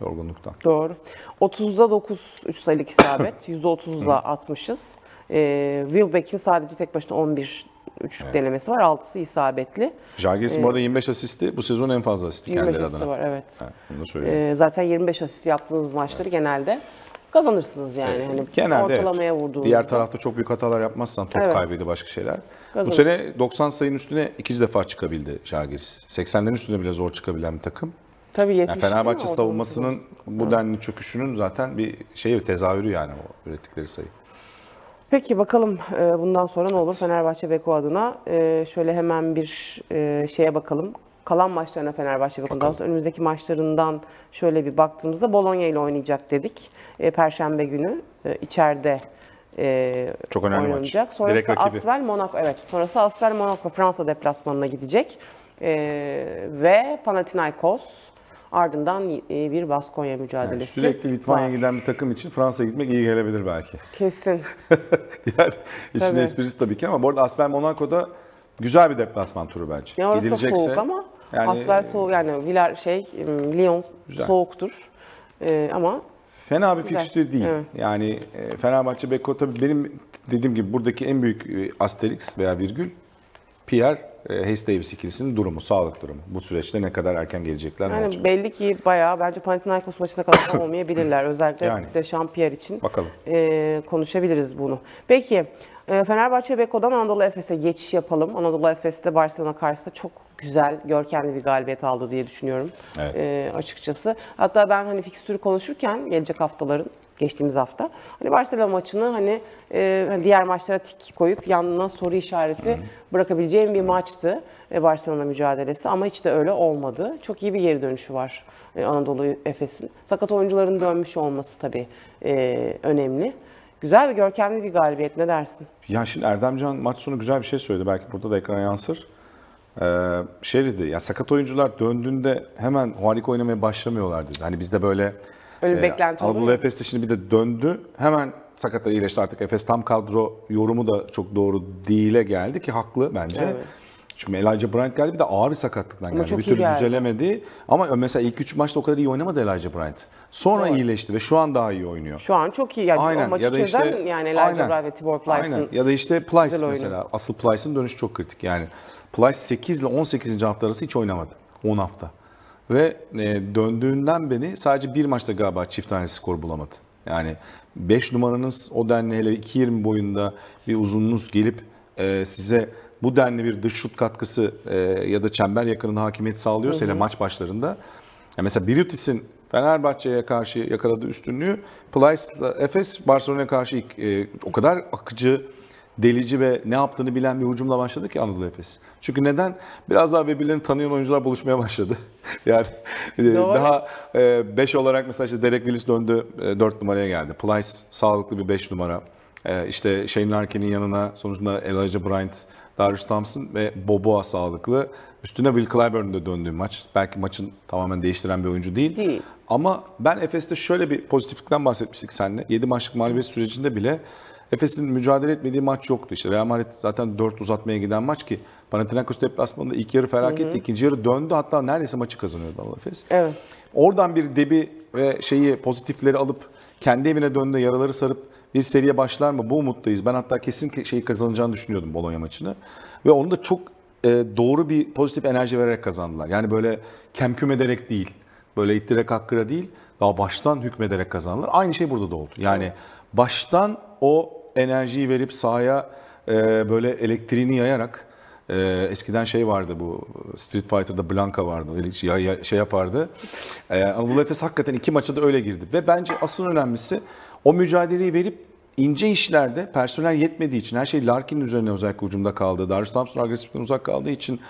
Yorgunluktan. Doğru. 30'da 9 3 sayılık isabet. %30'da atmışız. E, Wilbeck'in sadece tek başına 11 üçlük denemesi var. 6'sı isabetli. Jalgiris'in bu arada 25 asisti bu sezon en fazla asisti 25 kendileri asisti adına. var evet. Ha, bunu da söyleyeyim. E, zaten 25 asist yaptığınız maçları genelde kazanırsınız yani. Hani Genelde ortalamaya evet. vurduğunuzda. Diğer tarafta çok büyük hatalar yapmazsan top Evet. kaybıydı başka şeyler. Bu Kazanır. sene 90 sayının üstüne ikinci defa çıkabildi Jalgiris. 80'lerin üstüne bile zor çıkabilen bir takım. Tabii Yani Fenerbahçe savunmasının bu denli çöküşünün zaten bir şeyi tezahürü yani o ürettikleri sayı. Peki bakalım e, bundan sonra ne olur Fenerbahçe Beko adına. E, Şöyle hemen bir e, şeye bakalım. Kalan maçlarına Fenerbahçe Beko'nun daha sonra önümüzdeki maçlarından şöyle bir baktığımızda Bologna ile oynayacak dedik. Perşembe günü içeride e, Çok önemli maç. oynanacak. Direkt Sonrasında rakibi. Asvel Monaco evet. Sonrası Asvel Monaco Fransa deplasmanına gidecek. E, ve Panathinaikos ardından e, bir Baskonya Yani mücadelesi. sürekli Litvanya'ya giden bir takım için Fransa'ya gitmek iyi gelebilir belki. Kesin. yani işin Tabii. esprisi tabii ki ama bu arada Asvel Monaco'da güzel bir deplasman turu bence. Ya orası Gidilecekse- soğuk ama yani- Asvel soğuk yani Villar şey Lyon Güzel. soğuktur. Ee, ama Fena bir fikstür değil. Evet. Yani e, Fenerbahçe Beko tabii benim dediğim gibi buradaki en büyük e, asterix veya virgül Pierre Hayes Davis ikilisinin durumu, sağlık durumu. Bu süreçte ne kadar erken gelecekler ne yani olacak? belli ki bayağı bence Panathinaikos maçına kadar olmayabilirler. Özellikle Yani. de Şampiyer için Bakalım. e, konuşabiliriz bunu. Peki e, Fenerbahçe Beko'dan Anadolu Efes'e geçiş yapalım. Anadolu Efes'te Barcelona karşısında çok güzel, görkemli bir galibiyet aldı diye düşünüyorum Evet. e, açıkçası. Hatta ben hani fikstürü konuşurken gelecek haftaların geçtiğimiz hafta hani Barcelona maçını hani e, hani diğer maçlara tik koyup yanına soru işareti bırakabileceğim bir maçtı e, Barcelona mücadelesi ama hiç de öyle olmadı. Çok iyi bir geri dönüşü var e, Anadolu Efes'in. Sakat oyuncuların dönmüş olması tabii e, önemli. Güzel ve görkemli bir galibiyet ne dersin? Ya şimdi Erdemcan maç sonu güzel bir şey söyledi. Belki burada da ekrana yansır. Ee, şey dedi, ya sakat oyuncular döndüğünde hemen harika oynamaya başlamıyorlar dedi. Hani bizde böyle Öyle bir beklenti Anadolu oluyor. Efes'te şimdi bir de döndü. Hemen sakatlar iyileşti artık. Efes tam kadro yorumu da çok doğru değile geldi ki haklı bence. Evet. Çünkü Elijah Bryant geldi bir de ağır bir sakatlıktan geldi. bir türlü geldi. düzelemedi. Ama mesela ilk üç maçta o kadar iyi oynamadı Elijah Bryant. Sonra Doğru. iyileşti ve şu an daha iyi oynuyor. Şu an çok iyi. Yani Aynen. o maçı Ya da işte- yani Elijah Aynen. Bryant ve Tibor Plyce'ın Aynen. Ya da işte Plyce oyunu. mesela. Asıl Plyce'ın dönüşü çok kritik. Yani Plyce 8 ile 18. hafta arası hiç oynamadı. 10 hafta. Ve e, döndüğünden beri sadece bir maçta galiba çift tane skor bulamadı. Yani 5 numaranız o denli hele 2.20 boyunda bir uzununuz gelip e, size bu denli bir dış şut katkısı e, ya da çember yakınında hakimiyet sağlıyorsa hele maç başlarında ya mesela Birutis'in Fenerbahçe'ye karşı yakaladığı üstünlüğü Plyce'la Efes Barcelona'ya karşı ilk, e, o kadar akıcı, delici ve ne yaptığını bilen bir hücumla başladı ki Anadolu Efes. Çünkü neden? Biraz daha birbirlerini tanıyan oyuncular buluşmaya başladı. yani e, Doğru. daha 5 olarak mesela işte Derek Willis döndü 4 numaraya geldi. Plyce sağlıklı bir 5 numara. E, işte Shane Larkin'in yanına sonuçta Elijah Bryant, Darius Thompson ve Boboa sağlıklı. Üstüne Will Clyburn'un da döndüğü maç. Belki maçın tamamen değiştiren bir oyuncu değil. Değil. Ama ben Efes'te şöyle bir pozitiflikten bahsetmiştik seninle. 7 maçlık mağlubiyet sürecinde bile Efes'in mücadele etmediği maç yoktu. İşte Real Madrid zaten 4 uzatmaya giden maç ki Panathinaikos deplasmanında ilk yarı felaketti. ikinci yarı döndü. Hatta neredeyse maçı kazanıyordu Efes. Evet. Oradan bir debi ve şeyi pozitifleri alıp kendi evine döndü yaraları sarıp bir seriye başlar mı? Bu umuttayız. Ben hatta kesin şeyi kazanacağını düşünüyordum Bologna maçını. Ve onu da çok e, doğru bir pozitif enerji vererek kazandılar. Yani böyle kemküm ederek değil, böyle ittirek hakkıra değil, daha baştan hükmederek kazandılar. Aynı şey burada da oldu. Yani baştan o enerjiyi verip sahaya e, böyle elektriğini yayarak ee, eskiden şey vardı bu Street Fighter'da Blanka vardı. Öyle şey, ya- şey yapardı. Ee, Anadolu Efes hakikaten iki maça da öyle girdi. Ve bence asıl önemlisi o mücadeleyi verip ince işlerde personel yetmediği için her şey Larkin'in üzerine özellikle ucumda kaldı. Darius Thompson agresiften uzak kaldığı için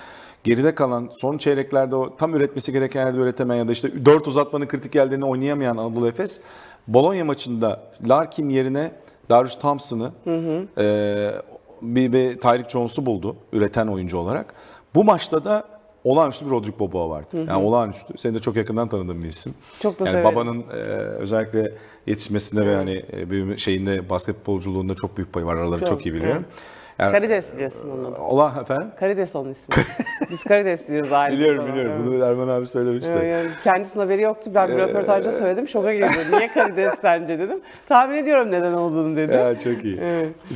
geride kalan son çeyreklerde o tam üretmesi gereken yerde üretemeyen ya da işte 4 uzatmanın kritik yerlerini oynayamayan Anadolu Efes Bologna maçında Larkin yerine Darius Thompson'ı e, bir, bir Tyreek Jones'u buldu üreten oyuncu olarak. Bu maçta da olağanüstü bir Rodrik Boboa vardı. Yani olağanüstü. Seni de çok yakından tanıdığım bir isim. Çok da yani severim. babanın e, özellikle yetişmesinde ve hani e, şeyinde basketbolculuğunda çok büyük payı var. Araları çok, Çok, iyi biliyorum. Yani, Karides biliyorsun onun adı. Ola efendim? Karides onun ismi. Biz Karides diyoruz ailece. Biliyorum falan. biliyorum. Evet. Bunu Erman abi söylemişti. Yani yani kendisinin haberi yoktu. Ben bir röportajda söyledim. Şoka girdi. Niye karides sence dedim. Tahmin ediyorum neden olduğunu dedi. Ya çok iyi.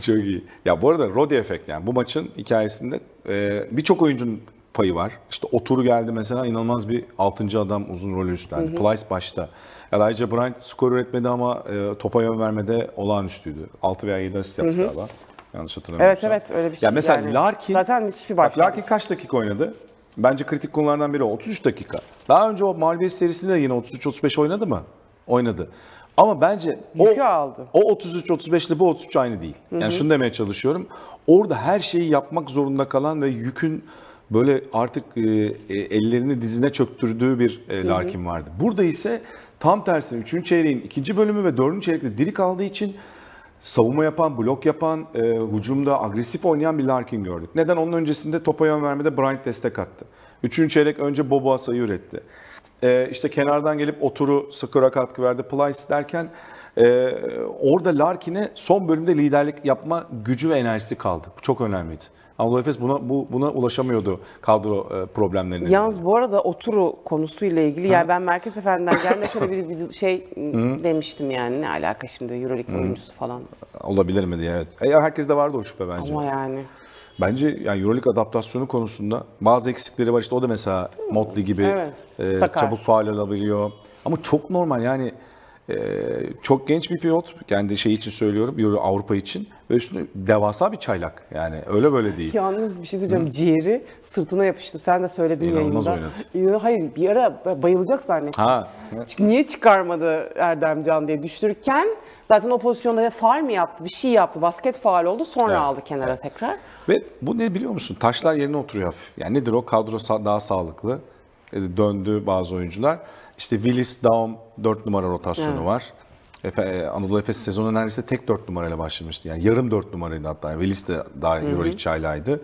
Çok iyi. Ya bu arada Rodi efekt yani bu maçın hikayesinde e, birçok oyuncunun payı var. İşte Oturu geldi mesela inanılmaz bir 6. adam uzun rolü üstlendi. Plyce başta. Elijah Bryant skor üretmedi ama e, topa yön vermede olağanüstüydü. 6 veya 7 asist yaptı galiba. Yanlış Evet hatırlamıyorsam. evet öyle bir şey. Ya mesela yani. Larkin Zaten müthiş bir başlangıç. Larkin kaç dakika oynadı? Bence kritik konulardan biri o. 33 dakika. Daha önce o mağlubiyet serisinde de yine 33-35 oynadı mı? Oynadı. Ama bence o, aldı. o 33-35 ile bu 33 aynı değil. Yani şunu demeye çalışıyorum. Orada her şeyi yapmak zorunda kalan ve yükün böyle artık e, e, ellerini dizine çöktürdüğü bir e, Larkin vardı. Burada ise tam tersine 3. çeyreğin ikinci bölümü ve 4. çeyrekte diri kaldığı için savunma yapan, blok yapan, e, hücumda agresif oynayan bir Larkin gördük. Neden? Onun öncesinde topa yön vermede Bryant destek attı. Üçüncü çeyrek önce Boboa sayı üretti. E, işte kenardan gelip Oturu skora katkı verdi. Plyce derken e, orada Larkin'e son bölümde liderlik yapma gücü ve enerjisi kaldı. Bu çok önemliydi. Anadolu Efes buna, bu, buna ulaşamıyordu kadro e, problemlerine. Yalnız bu arada oturu konusuyla ilgili yani ben Merkez Efendi'den gelme şöyle bir, bir şey demiştim yani ne alaka şimdi Euroleague oyuncusu falan. Olabilir mi diye evet. E, herkeste vardı o şüphe bence. Ama yani Bence yani Euroleague adaptasyonu konusunda bazı eksikleri var. İşte o da mesela Motley gibi Evet, e, sakar. çabuk faal alabiliyor. Ama çok normal yani e, çok genç bir pilot. Kendi şey için söylüyorum Euro Avrupa için. Ve üstüne devasa bir çaylak. Yani öyle böyle değil. yalnız bir şey söyleyeceğim ciğeri sırtına yapıştı. Sen de söyledin İnanılmaz yayında. oynadı. Hayır bir ara bayılacak zannettim. Ha. Niye çıkarmadı Erdemcan diye düşürürken zaten o pozisyonda faal mi yaptı, bir şey yaptı, basket faal oldu sonra Evet, aldı kenara tekrar. Ve bu ne biliyor musun? Taşlar yerine oturuyor hafif. Yani nedir o? Kadro daha sağlıklı. E, döndü bazı oyuncular. İşte Willis, Daum 4 numara rotasyonu Evet. var. Efe, e, Anadolu Efes sezonu neredeyse tek 4 numarayla başlamıştı. Yani yarım 4 numaraydı hatta. Yani Willis de daha Euroleague çaylağıydı.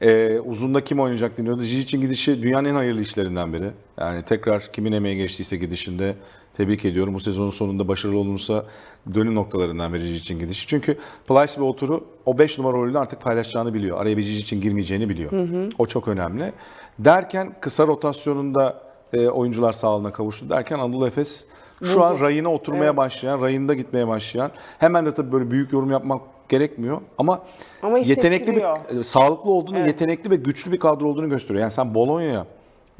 E, uzunda kim oynayacak deniyordu. Jicic'in gidişi dünyanın en hayırlı işlerinden biri. Yani tekrar kimin emeği geçtiyse gidişinde tebrik ediyorum. Bu sezonun sonunda başarılı olunursa dönüm noktalarından biri Jicic'in gidişi. Çünkü Plyce ve Otur'u o 5 numara rolünü artık paylaşacağını biliyor. Araya bir Jicic'in girmeyeceğini biliyor. O çok önemli. Derken kısa rotasyonunda e, oyuncular sağlığına kavuştu derken Anadolu Efes şu an rayına oturmaya başlayan, rayında gitmeye başlayan. Hemen de tabii böyle büyük yorum yapmak gerekmiyor ama, Ama yetenekli bir e, sağlıklı olduğunu, Evet. yetenekli ve güçlü bir kadro olduğunu gösteriyor. Yani sen Bologna'ya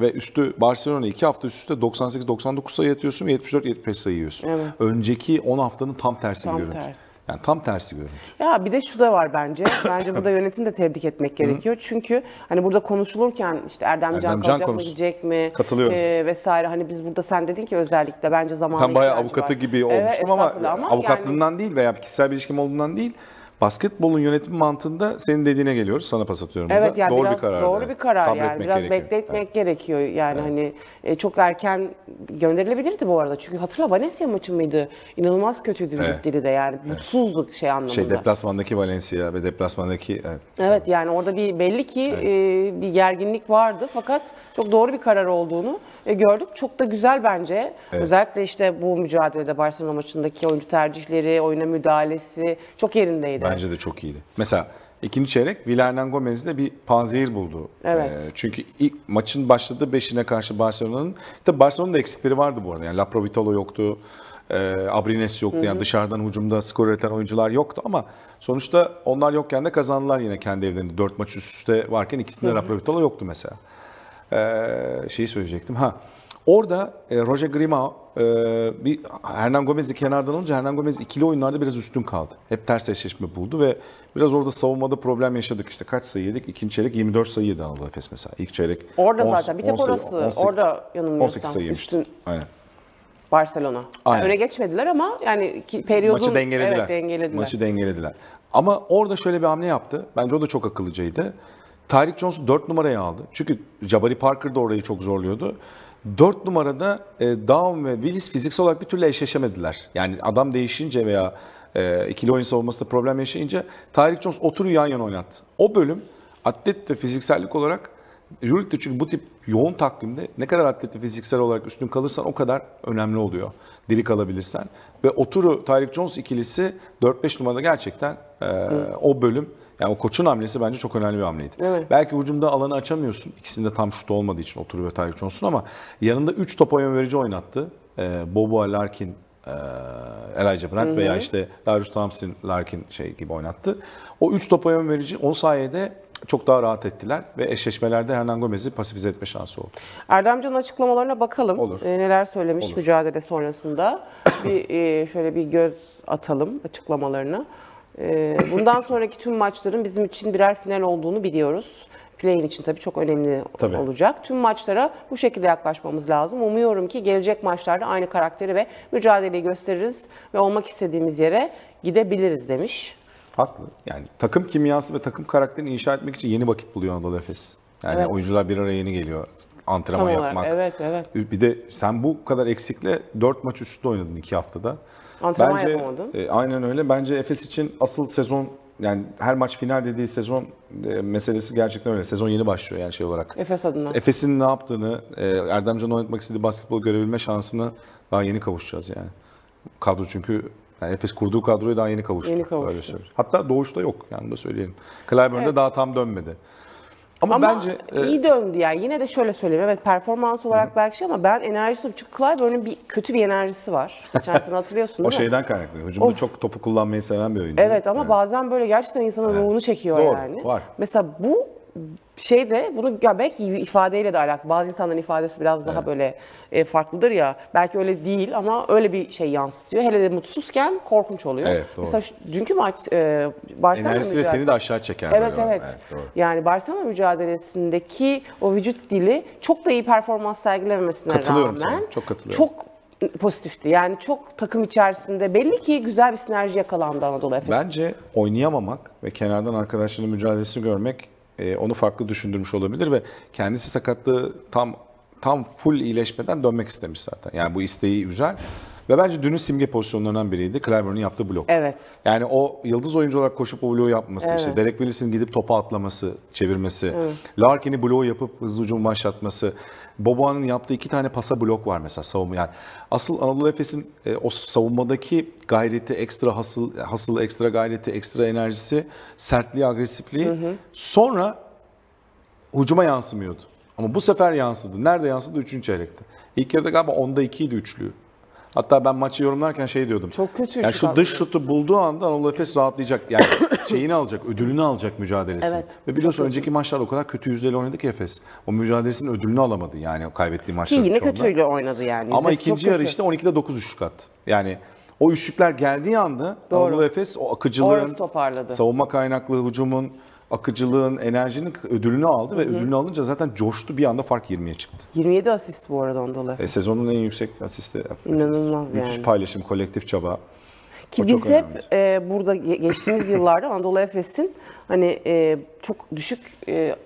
ve üstü Barcelona iki hafta üst üste 98-99 sayı atıyorsun ve 74-75 sayı yiyorsun. Evet. Önceki 10 haftanın tam tersi Tam bir görüntü. tersi. Yani tam tersi görüntü. Ya bir de şu da var bence. Bence burada yönetim de tebrik etmek gerekiyor. Çünkü hani burada konuşulurken işte Erdemcan Erdemcan kalacak mı gidecek mi? Katılıyorum. Ee, vesaire hani biz burada sen dedin ki özellikle bence zamanı Ben bayağı avukatı var. gibi Evet, olmuştum ama, estağfurullah yani- avukatlığından değil veya kişisel bir ilişkim olduğundan değil. Basketbolun yönetim mantığında senin dediğine geliyoruz. Sana pas atıyorum Evet burada. yani doğru biraz bir karar. doğru bir karar yani biraz gerekiyor. bekletmek gerekiyor yani hani e, çok erken gönderilebilirdi bu arada çünkü hatırla Valencia maçı mıydı inanılmaz kötüydü Evet. vücut dili de yani mutsuzduk şey anlamında. Şey deplasmandaki Valencia ve deplasmandaki evet. Evet yani orada bir belli ki e, bir gerginlik vardı fakat çok doğru bir karar olduğunu gördük. Çok da güzel bence. Özellikle işte bu mücadelede Barcelona maçındaki oyuncu tercihleri, oyuna müdahalesi çok yerindeydi. Bence de çok iyiydi. Mesela ikinci çeyrek Villarreal Gomez'de bir panzehir buldu. Evet. Ee, çünkü ilk maçın başladığı beşine karşı Barcelona'nın tabii Barcelona'nın da eksikleri vardı bu arada. Yani Laprovitolo yoktu. E, Abrines yoktu. Yani dışarıdan hücumda skor üreten oyuncular yoktu ama sonuçta onlar yokken de kazandılar yine kendi evlerinde. Dört maç üst üste varken ikisinde Laprovitolo yoktu mesela. Ee, şeyi söyleyecektim. Ha. Orada e, Roger Grimao e, bir Hernan Gomez'i kenardan alınca Hernan Gomez ikili oyunlarda biraz üstün kaldı. Hep ters eşleşme buldu ve biraz orada savunmada problem yaşadık. İşte kaç sayı yedik? İkinci çeyrek 24 sayı yedi Anadolu Efes mesela. İlk çeyrek Orada 10 zaten bir tek 10 sayı- orası. 18 Orada yanılmıyorsam. 18 sayı yemişti. Üstün Aynen. Barcelona. Aynen. Öne geçmediler ama yani ki periyodun Maçı dengelediler. Evet, dengelediler. Maçı dengelediler. Ama orada şöyle bir hamle yaptı. Bence o da çok akıllıcaydı. Tyreek Jones'u 4 numaraya aldı. Çünkü Jabari Parker da orayı çok zorluyordu. 4 numarada e, Daum ve Willis fiziksel olarak bir türlü eşleşemediler. Yani adam değişince veya e, ikili oyun savunmasında problem yaşayınca Tyreek Jones oturu yan yana oynattı. O bölüm atlet ve fiziksellik olarak Euroleague'de çünkü bu tip yoğun takvimde ne kadar atlet ve fiziksel olarak üstün kalırsan o kadar önemli oluyor. Diri kalabilirsen. Ve Oturu Tyreek Jones ikilisi 4-5 numarada gerçekten e, o bölüm yani o koçun hamlesi bence çok önemli bir hamleydi. Evet. Belki hücumda alanı açamıyorsun. İkisinde tam şut olmadığı için Oturu ve Tyreek Jones'un ama yanında 3 topa yön verici oynattı. E, Bobo Larkin, e, Elijah Brandt veya işte Darius Thompson, Larkin şey gibi oynattı. O 3 topa yön verici o sayede çok daha rahat ettiler ve eşleşmelerde Hernan Gomez'i pasifize etme şansı oldu. Erdemcan'ın açıklamalarına bakalım. Olur. Ee, neler söylemiş mücadele sonrasında. bir e, şöyle bir göz atalım açıklamalarına. Ee, bundan sonraki tüm maçların bizim için birer final olduğunu biliyoruz. Play'in için tabii çok önemli Tabii. olacak. Tüm maçlara bu şekilde yaklaşmamız lazım. Umuyorum ki gelecek maçlarda aynı karakteri ve mücadeleyi gösteririz ve olmak istediğimiz yere gidebiliriz demiş. Haklı. Yani takım kimyası ve takım karakterini inşa etmek için yeni vakit buluyor Anadolu Efes. Yani Evet. oyuncular bir araya yeni geliyor. Antrenman Tam olarak. yapmak. Evet, evet. Bir de sen bu kadar eksikle 4 maç üstü oynadın 2 haftada. Antrenman yapamadın. e, aynen öyle. Bence Efes için asıl sezon yani her maç final dediği sezon e, meselesi gerçekten öyle. Sezon yeni başlıyor yani şey olarak. Efes adına. Efes'in ne yaptığını, e, Erdemcan'ın oynatmak istediği basketbol görebilme şansını daha yeni kavuşacağız yani. Kadro çünkü yani Efes kurduğu kadroya daha yeni kavuştu. Yeni kavuştu. Öyle söyleyeyim. Hatta Doğuş'ta yok yani da söyleyelim. Clyburn'da Evet. daha tam dönmedi. Ama, Ama bence e, iyi döndü yani. Yine de şöyle söyleyeyim. Evet performans olarak belki şey ama ben enerjisi çünkü Clyburn'un bir kötü bir enerjisi var. Geçen sene hatırlıyorsun o değil mi? şeyden kaynaklı. Hücumda Of. çok topu kullanmayı seven bir oyuncu. Evet ama bazen böyle gerçekten insanın ruhunu çekiyor Doğru, yani. var. Mesela bu şey de bunu ya belki ifadeyle de alakalı. Bazı insanların ifadesi biraz daha böyle e, farklıdır ya. Belki öyle değil ama öyle bir şey yansıtıyor. Hele de mutsuzken korkunç oluyor. Evet, doğru. Mesela şu, dünkü maç e, Barcelona Enerjisi ve seni de aşağı çeken. Evet var. evet. doğru. yani Barcelona mücadelesindeki o vücut dili çok da iyi performans sergilememesine Katılıyorum rağmen sana, çok katılıyorum. çok pozitifti. Yani çok takım içerisinde belli ki güzel bir sinerji yakalandı Anadolu Efes. Bence oynayamamak ve kenardan arkadaşlarının mücadelesini görmek e, onu farklı düşündürmüş olabilir ve kendisi sakatlığı tam tam full iyileşmeden dönmek istemiş zaten. Yani bu isteği güzel. Ve bence dünün simge pozisyonlarından biriydi Clyburn'un yaptığı blok. Evet. Yani o yıldız oyuncu olarak koşup o bloğu yapması, işte Evet. Derek Willis'in gidip topa atlaması, çevirmesi, Larkin'i bloğu yapıp hızlı hücum başlatması, Boboa'nın yaptığı iki tane pasa blok var mesela savunma. Yani asıl Anadolu Efes'in e, o savunmadaki gayreti, ekstra hasıl, hasıl ekstra gayreti, ekstra enerjisi, sertliği, agresifliği sonra hücuma yansımıyordu. Ama bu sefer yansıdı. Nerede yansıdı? Üçüncü çeyrekte. İlk yarıda galiba onda ikiydi üçlü. Hatta ben maçı yorumlarken şey diyordum. Çok kötü Yani şu dış şutu bulduğu anda Anadolu Efes rahatlayacak. Yani şeyini alacak, ödülünü alacak mücadelesi. Evet, Ve biliyorsun önceki maçlarda o kadar kötü yüzdeli oynadı ki Efes. O mücadelesinin ödülünü alamadı yani o kaybettiği Ki maçların yine çoğunda. kötüyle oynadı yani. Ama Yüzdesi ikinci yarı kötü. işte 12'de 9 üçlük attı. Yani o üçlükler geldiği anda Doğru. Anadolu Efes o akıcılığın, savunma kaynaklı hücumun, akıcılığın, enerjinin ödülünü aldı ve ödülünü alınca zaten coştu bir anda fark 20'ye çıktı. 27 asist bu arada Efes. E, sezonun en yüksek asisti. İnanılmaz Müthiş yani. paylaşım, kolektif çaba. Ki O biz hep önemli. e, burada ge- geçtiğimiz yıllarda Anadolu Efes'in hani e, çok düşük e,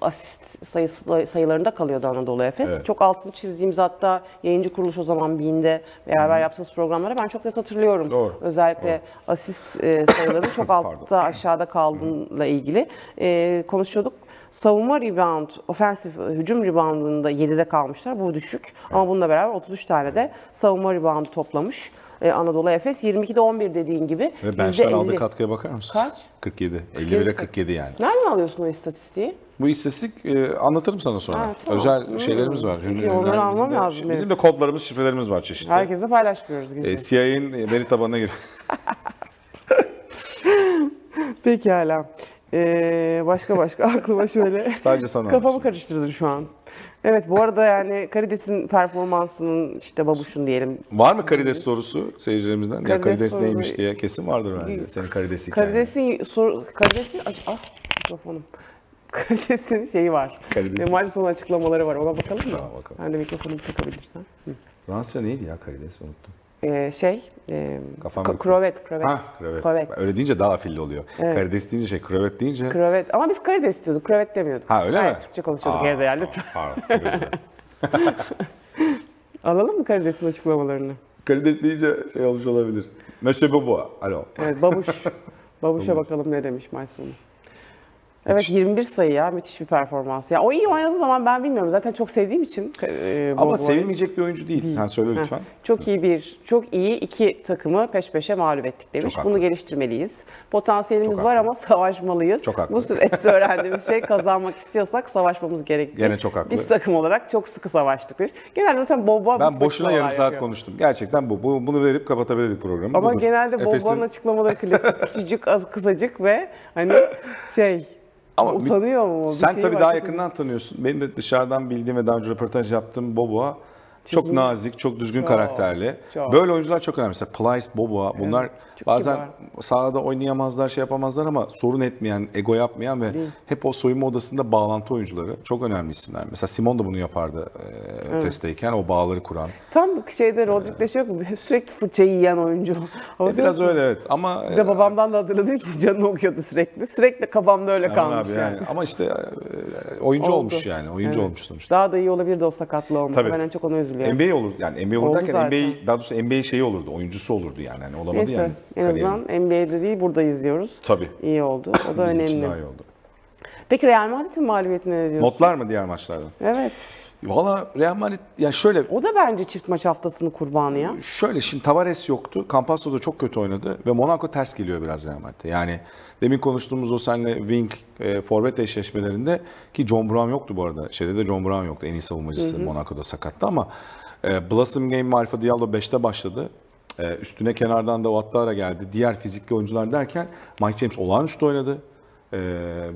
asist sayısı sayılarında kalıyordu Anadolu Efes. Evet. Çok altını çizdiğimiz hatta yayıncı kuruluş o zaman BİM'de beraber yaptığımız programlara ben çok net hatırlıyorum. Doğru. Özellikle asist e, sayılarının çok altta aşağıda kaldığıyla ilgili e, konuşuyorduk. Savunma rebound, ofensif hücum reboundında 7'de kalmışlar. Bu düşük. Ama bununla beraber 33 tane de savunma reboundu toplamış. E, Anadolu Efes 22'de 11 dediğin gibi. Ve bench'ten %50. aldığı katkıya bakar mısın? Kaç? 47. 51'e 47 yani. Nereden alıyorsun o istatistiği? Bu istatistik e, anlatırım sana sonra. Ha, tamam. Özel Hmm. şeylerimiz var. Ürünler, onları almam de- lazım Bizim de kodlarımız, şifrelerimiz var çeşitli. Herkese paylaşmıyoruz. E, CIA'nin veri tabanına gir. Pekala. Ee, başka başka aklıma şöyle Sadece sana kafamı karıştırdın şu an. Evet bu arada yani Karides'in performansının işte babuşun diyelim. Var mı karides sorusu seyircilerimizden? ya Karides karides sorusu- neymiş diye kesin vardır bence. Senin karides hikayen. Karides'in sor, Karides'in ah mikrofonum. Karides'in şeyi var. Karides. E, maç sonu açıklamaları var. Ona bakalım mı? Tamam, bakalım. Ben de mikrofonumu takabilirsen. Fransızca neydi ya karides unuttum. Ee, şey, e, Kafam k- krovet, krovet. Ha krevet. Krovet. Öyle deyince daha afilli oluyor. Karides deyince şey krevet deyince. Krovet. Ama biz karides diyorduk, krovet demiyorduk. Ha öyle evet, mi? Türkçe konuşuyorduk Aa, evde ya lütfen. Pardon. Alalım mı karides'in açıklamalarını? karides deyince şey olmuş olabilir. Monsieur Bobo. Alo. Evet babuş. Babuş'a bakalım ne demiş maç sonu. Evet 21 sayı ya müthiş bir performans. Ya o iyi oynadığı zaman ben bilmiyorum zaten çok sevdiğim için. e, Ama sevilmeyecek bir oyuncu değil. Sen söyle Heh, lütfen. Çok iyi bir, çok iyi iki takımı peş peşe mağlup ettik demiş. Çok Bunu haklı. geliştirmeliyiz. Potansiyelimiz Çok var haklı. ama savaşmalıyız. Çok haklı. Bu süreçte öğrendiğimiz şey kazanmak istiyorsak savaşmamız gerekli. Gene çok haklı. Biz takım olarak çok sıkı savaştık demiş. Genelde zaten Bobo Ben boşuna yarım saat konuştum. konuştum. Gerçekten bu. bu bunu verip kapatabilirdik programı. Ama Budur. genelde Bobo'nun açıklamaları klasik. Küçücük, az kısacık ve hani şey Ama utanıyor mu? Bir Sen tabii var, daha yakından tanıyorsun. Benim de dışarıdan bildiğim ve daha önce röportaj yaptığım Boboa çok Çizim- nazik, çok düzgün Çok, karakterli. çok. Böyle oyuncular çok önemli. Mesela Plyce, Boboa bunlar çok bazen kibar. sahada oynayamazlar, şey yapamazlar ama sorun etmeyen, ego yapmayan ve hep o soyunma odasında bağlantı oyuncuları. Çok önemli isimler. Mesela Simon da bunu yapardı e, Efes'teyken o bağları kuran. Tam şeyde Rodriguez'de yok mu? Sürekli fırçayı yiyen oyuncu. Ama E, biraz öyle evet ama Bir de babamdan da hatırladım ki canını okuyordu sürekli. Sürekli kafamda öyle Aman kalmış abi yani. yani. Ama işte e, oyuncu Oldu. olmuş yani. Oyuncu Evet. olmuş sonuçta. Daha da iyi olabilirdi o sakatlığı olmasa. Tabii. Ben en çok ona üzülüyorum. NBA olur yani NBA olur Oldu derken zaten. NBA daha doğrusu NBA şeyi olurdu. Oyuncusu olurdu yani. yani olamadı Neyse yani. en azından NBA'de değil burada izliyoruz. Tabii. İyi oldu. O da Bizim için önemli. daha iyi oldu. Peki Real Madrid'in mağlubiyetine ne diyorsun? Notlar mı diğer maçlardan? Evet. Valla Real Madrid ya şöyle O da bence çift maç haftasının kurbanı ya. şöyle şimdi Tavares yoktu. Campazzo da çok kötü oynadı ve Monaco ters geliyor biraz Real Madrid'e. Yani demin konuştuğumuz o senle Wing e, forvet eşleşmelerinde ki John Brown yoktu bu arada. Şeyde de John Brown yoktu. En iyi savunmacısı Monaco'da sakattı ama e, Blossom Game Alfa Diallo 5'te başladı. E, üstüne kenardan da Ouattara geldi. Diğer fizikli oyuncular derken Mike James olağanüstü oynadı. E,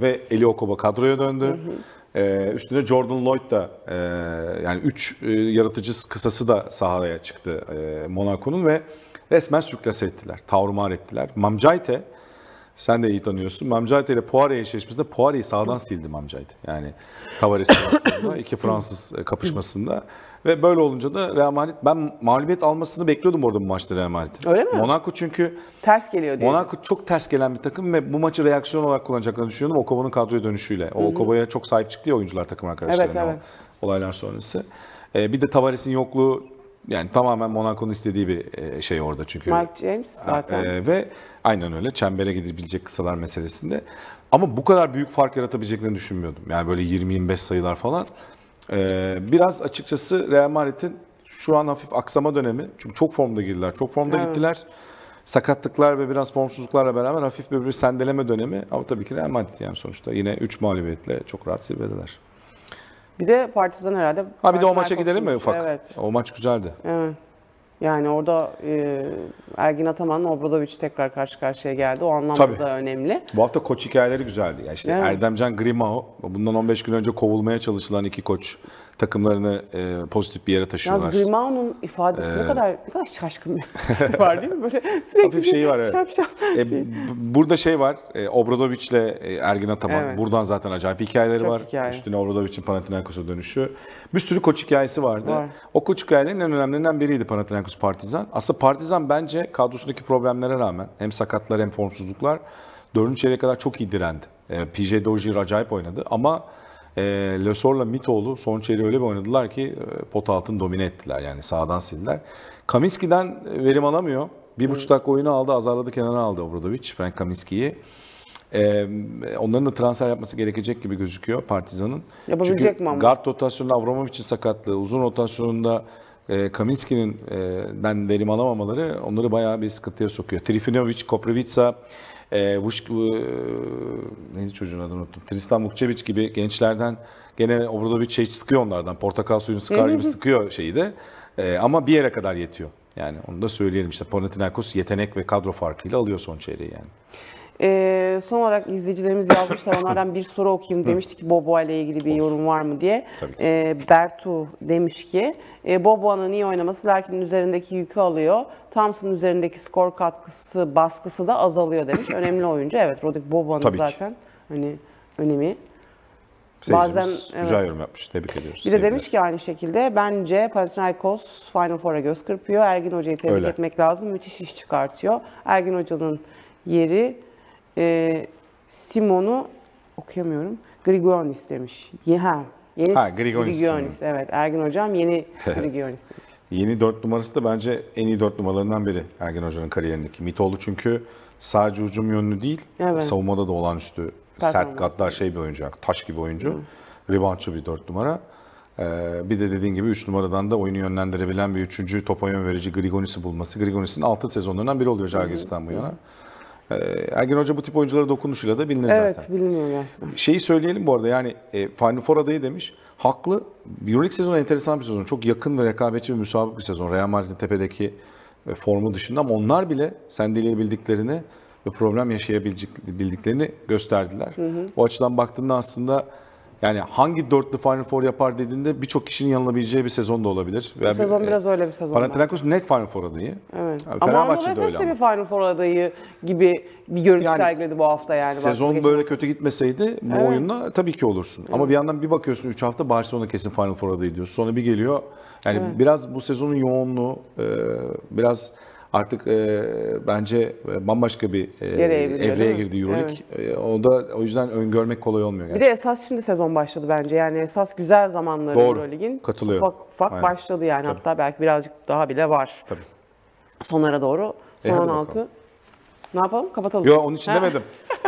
ve Eli Okoba kadroya döndü. E, üstüne Jordan Lloyd da e, yani 3 yaratıcı kısası da sahaya çıktı e, Monaco'nun ve resmen sürklase ettiler. Tavrımar ettiler. Mamcayte sen de iyi tanıyorsun. Mamcayte ile Poirier eşleşmesinde Poirier'i sağdan sildi Mamcayte. Yani Tavares'in iki Fransız e, kapışmasında. Ve böyle olunca da Real Madrid ben mağlubiyet almasını bekliyordum orada bu maçta Real Madrid'in. Öyle mi? Monaco çünkü Ters geliyor diye. Monaco çok ters gelen bir takım ve bu maçı reaksiyon olarak kullanacaklarını düşünüyordum. Okova'nın kadroya dönüşüyle. O Okova'ya çok sahip çıktı ya oyuncular takım arkadaşlarına Evet, evet. olaylar sonrası. Ee, bir de Tavares'in yokluğu yani tamamen Monaco'nun istediği bir e, şey orada çünkü. Mark James zaten. Ee, ve aynen öyle çembere gidebilecek kısalar meselesinde. Ama bu kadar büyük fark yaratabileceklerini düşünmüyordum. Yani böyle 20-25 sayılar falan. Ee, biraz açıkçası Real Madrid'in şu an hafif aksama dönemi. Çünkü çok formda girdiler, çok formda Evet. gittiler. Sakatlıklar ve biraz formsuzluklarla beraber hafif bir, bir sendeleme dönemi. Ama tabii ki Real Madrid yani sonuçta yine 3 mağlubiyetle çok rahat zirvedeler. Bir de Partizan herhalde. Ha bir de o maça gidelim mi ufak? Evet. O maç güzeldi. Evet. Yani orada e, Ergin Ataman'la Obradoviç tekrar karşı karşıya geldi. O anlamda Tabii. da önemli. Bu hafta koç hikayeleri güzeldi. Yani işte Evet. Erdemcan Grimao, bundan 15 gün önce kovulmaya çalışılan iki koç takımlarını e, pozitif bir yere Yalnız taşıyorlar. Grimao'nun ifadesi ne kadar ne kadar şaşkın bir var değil mi? Böyle sürekli Hafif şeyi var evet. şapşal. E, b- burada şey var, e, Obradovic'le e, Ergin Ataman. Evet. Buradan zaten acayip hikayeleri Çok var. hikaye. Üstüne Obradovic'in Panathinaikos'a dönüşü. Bir sürü koç hikayesi vardı. Var. O koç hikayelerinin en önemlilerinden biriydi Panathinaikos Partizan. Aslında Partizan bence kadrosundaki problemlere rağmen hem sakatlar hem formsuzluklar dördüncü çeyreğe kadar çok iyi direndi. E, PJ Dozier acayip oynadı ama e, Lesor'la Mitoğlu son çeyreği öyle bir oynadılar ki e, pot altını domine ettiler. Yani sağdan sildiler. Kaminski'den verim alamıyor. Bir buçuk dakika oyunu aldı, azarladı kenara aldı Obradovic, Frank Kaminski'yi. Ee, onların da transfer yapması gerekecek gibi gözüküyor Partizan'ın. Yapabilecek Çünkü mi ama? guard rotasyonunda Avramovic'in sakatlığı, uzun rotasyonunda e, Kaminski'nin e, den verim alamamaları onları bayağı bir sıkıntıya sokuyor. Trifinovic, Koprivica, e, Vuş, e, neydi çocuğun adını unuttum. Tristan Vukcevic gibi gençlerden gene Obradovic şey sıkıyor onlardan. Portakal suyunu sıkar gibi sıkıyor şeyi de. E, ama bir yere kadar yetiyor. Yani onu da söyleyelim işte Panathinaikos yetenek ve kadro farkıyla alıyor son çeyreği yani. Ee, son olarak izleyicilerimiz yazmışlar. Onlardan bir soru okuyayım. Demişti ki Boboa ile ilgili bir yorum var mı diye. Ee, Bertu demiş ki e, Boboa'nın iyi oynaması Larkin'in üzerindeki yükü alıyor. Thompson'ın üzerindeki skor katkısı, baskısı da azalıyor demiş. Önemli oyuncu. Evet Rodrik Boboa'nın Tabii ki. zaten hani önemi. Seyircimiz Bazen, güzel evet. yorum yapmış. Tebrik ediyoruz. Bir de Sevgiler. demiş ki aynı şekilde bence Panathinaikos Final Four'a göz kırpıyor. Ergin Hoca'yı tebrik Öyle. etmek lazım. Müthiş iş çıkartıyor. Ergin Hoca'nın yeri e, Simon'u okuyamıyorum. Grigonis demiş. Ye- Ha, yeni Ha, Grigonis. Grigonis. Evet Ergin Hocam yeni Grigonis demiş. Yeni dört numarası da bence en iyi dört numaralarından biri Ergen Hoca'nın kariyerindeki. Mitoğlu çünkü sadece hücum yönlü değil, Evet. savunmada da olağanüstü sert Performans. gaddar şey bir oyuncu, taş gibi oyuncu. Reboundçı bir dört numara. Ee, bir de dediğin gibi 3 numaradan da oyunu yönlendirebilen bir üçüncü topa yön verici Grigonis'i bulması. Grigonis'in 6 sezonlarından biri oluyor Žalgiris'ten bu yana. Ee, Ergen Hoca bu tip oyunculara dokunuşuyla da bilinir Evet zaten. bilmiyorum gerçekten. Şeyi söyleyelim bu arada yani e, Final Four adayı demiş. Haklı. Euroleague sezonu enteresan bir sezon. Çok yakın ve rekabetçi ve müsabık bir sezon. Real Madrid'in tepedeki e, formu dışında ama onlar bile sendeleyebildiklerini ve problem yaşayabildiklerini gösterdiler. O açıdan baktığında aslında yani hangi dörtlü Final Four yapar dediğinde birçok kişinin yanılabileceği bir sezon da olabilir. Bu sezon biraz öyle bir sezon. Panathinaikos net Final Four adayı. Evet. Yani Ama Fenerbahçe de öyle ama. bir Final Four adayı gibi bir görüntü Yani sergiledi bu hafta yani. Sezon Baktım böyle kötü gitmeseydi bu Evet. oyunla tabii ki olursun. Ama bir yandan bir bakıyorsun 3 hafta Barcelona kesin Final Four adayı diyorsun. Sonra bir geliyor. Yani biraz bu sezonun yoğunluğu e, biraz artık e, bence bambaşka bir e, evreye girdi Euroleague. E, o da o yüzden öngörmek kolay olmuyor Bir gerçekten. de esas şimdi sezon başladı bence. Yani esas güzel zamanları Doğru. Eurolig'in. Katılıyorum. Ufak ufak Aynen. başladı yani. Hatta belki birazcık daha bile var. Tabii. Sonlara doğru. Son E, hadi 16. bakalım. Ne yapalım? Kapatalım. Yo onun için Ha? demedim.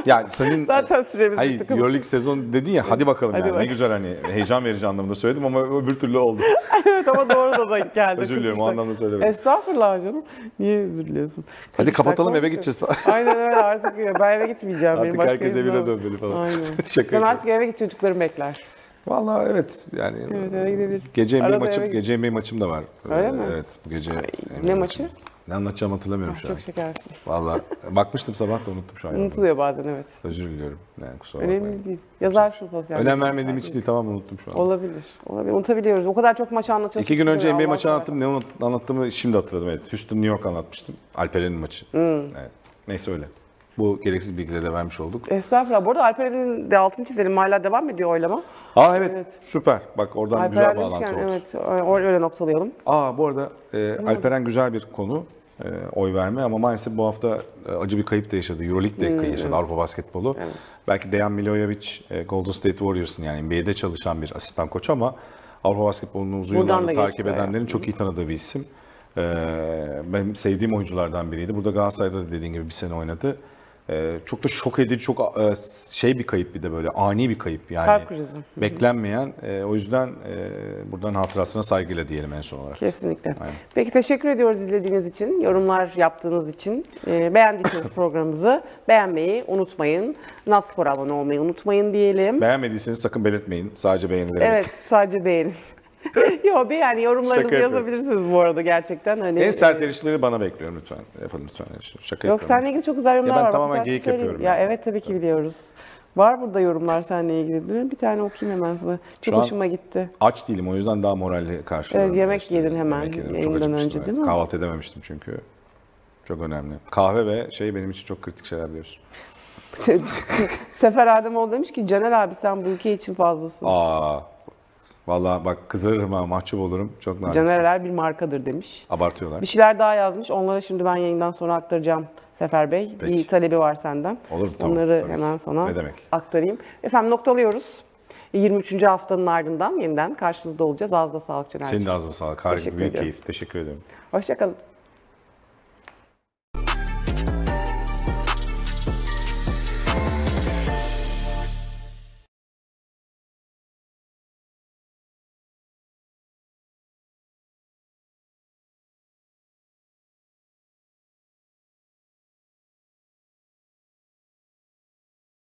Yani senin Zaten süremiz Hayır, bitti. Euroleague sezon dedin ya hadi bakalım Hadi yani. Ne bakalım. güzel hani heyecan verici anlamında söyledim ama öbür türlü oldu. evet ama doğru da denk geldi. Özür diliyorum o 43 anlamda söylemedim. Estağfurullah canım. Niye özür diliyorsun? Hadi 43 kapatalım eve olmuş. gideceğiz falan. Aynen öyle artık ya. Ben eve gitmeyeceğim. Benim Artık başka herkes evine dönmeli falan. Aynen. Şaka Sen artık eve git çocuklarım bekler. Vallahi evet yani Evet eve gidebilirsin. gece NBA Arada maçım gece NBA maçım da var. Öyle Ee, mi? Evet bu gece ne NBA maçı? maçım. Ne anlatacağımı hatırlamıyorum şu an. Çok şekersin. Vallahi bakmıştım sabah da unuttum şu an. Unutuluyor bazen evet. Özür diliyorum. Yani kusura bakmayın. Önemli değil. Yazarsın sosyal Önem medyada. vermediğim için değil tamam unuttum şu an. Olabilir. Olabilir. Unutabiliyoruz. O kadar çok maçı anlatıyorsun. İki gün önce NBA maçı anlattım. Ne unut- anlattığımı şimdi hatırladım. Evet. Houston New York anlatmıştım. Alperen'in maçı. Hmm. Evet. Neyse öyle. Bu gereksiz bilgileri de vermiş olduk. Estağfurullah. Bu arada Alperen'in de altını çizelim. Hala devam ediyor oylama. Aa evet, Evet. süper. Bak oradan Alperen güzel bağlantı demişken oldu. evet öyle noktalayalım. Aa bu arada e, Alperen güzel bir konu oy verme ama maalesef bu hafta e, acı bir kayıp da yaşadı. Euroleague de Hmm, yaşadı Avrupa basketbolu. Belki Dejan Milojevic e, Golden State Warriors'ın yani NBA'de çalışan bir asistan koç ama Avrupa basketbolunu uzun yıllardır takip edenlerin çok iyi tanıdığı bir isim. E, benim sevdiğim oyunculardan biriydi. Burada Galatasaray'da da dediğin gibi bir sene oynadı. E, çok da şok edici, çok e, şey bir kayıp bir de böyle ani bir kayıp yani. Kalp krizi. Beklenmeyen. E, o yüzden e, buradan hatırasına saygıyla diyelim en son olarak. Kesinlikle. Peki teşekkür ediyoruz izlediğiniz için, yorumlar yaptığınız için. Ee, beğendiyseniz programımızı beğenmeyi unutmayın. Natspor'a abone olmayı unutmayın diyelim. Beğenmediyseniz sakın belirtmeyin. Sadece beğenilerek. Evet sadece beğenin. Yo beğen Şaka yorumlarınızı yapıyorum. yazabilirsiniz bu arada gerçekten. Hani, En sert eleştirileri bana bekliyorum lütfen. Yapın lütfen. Şaka Yok yapıyorum. seninle ilgili çok güzel yorumlar Ya ben var. Bak, tamamen bir tane geyik söyleyeyim. yapıyorum Ya yani. evet tabii ki biliyoruz. Var burada yorumlar seninle ilgili. Bir tane okuyayım hemen sana. Çok Şu an- hoşuma gitti. Aç değilim o yüzden daha moralli karşılıyorum. Evet, yemek yedin hemen yedim. yayından Çok acıkmıştım, önce, evet. değil mi? Kahvaltı edememiştim çünkü. Çok önemli. Kahve ve şey benim için çok kritik şeyler biliyorsun. Sefer Ademoğlu demiş ki Caner abi sen bu ülke için fazlasın. Aa, Vallahi bak kızarırım ha mahcup olurum. Çok naziksiniz. Canereler bir markadır demiş. Abartıyorlar. Bir şeyler daha yazmış. Onları şimdi ben yayından sonra aktaracağım Sefer Bey. Peki. Bir talebi var senden. Olur mu? Tamam, Onları tabii. hemen sana Ne demek? aktarayım. Efendim noktalıyoruz. 23. haftanın ardından yeniden karşınızda olacağız. Ağzına sağlık Caner'ciğim. Senin de ağzına sağlık. Harika. Büyük ediyorum. keyif. Teşekkür ederim. Hoşçakalın.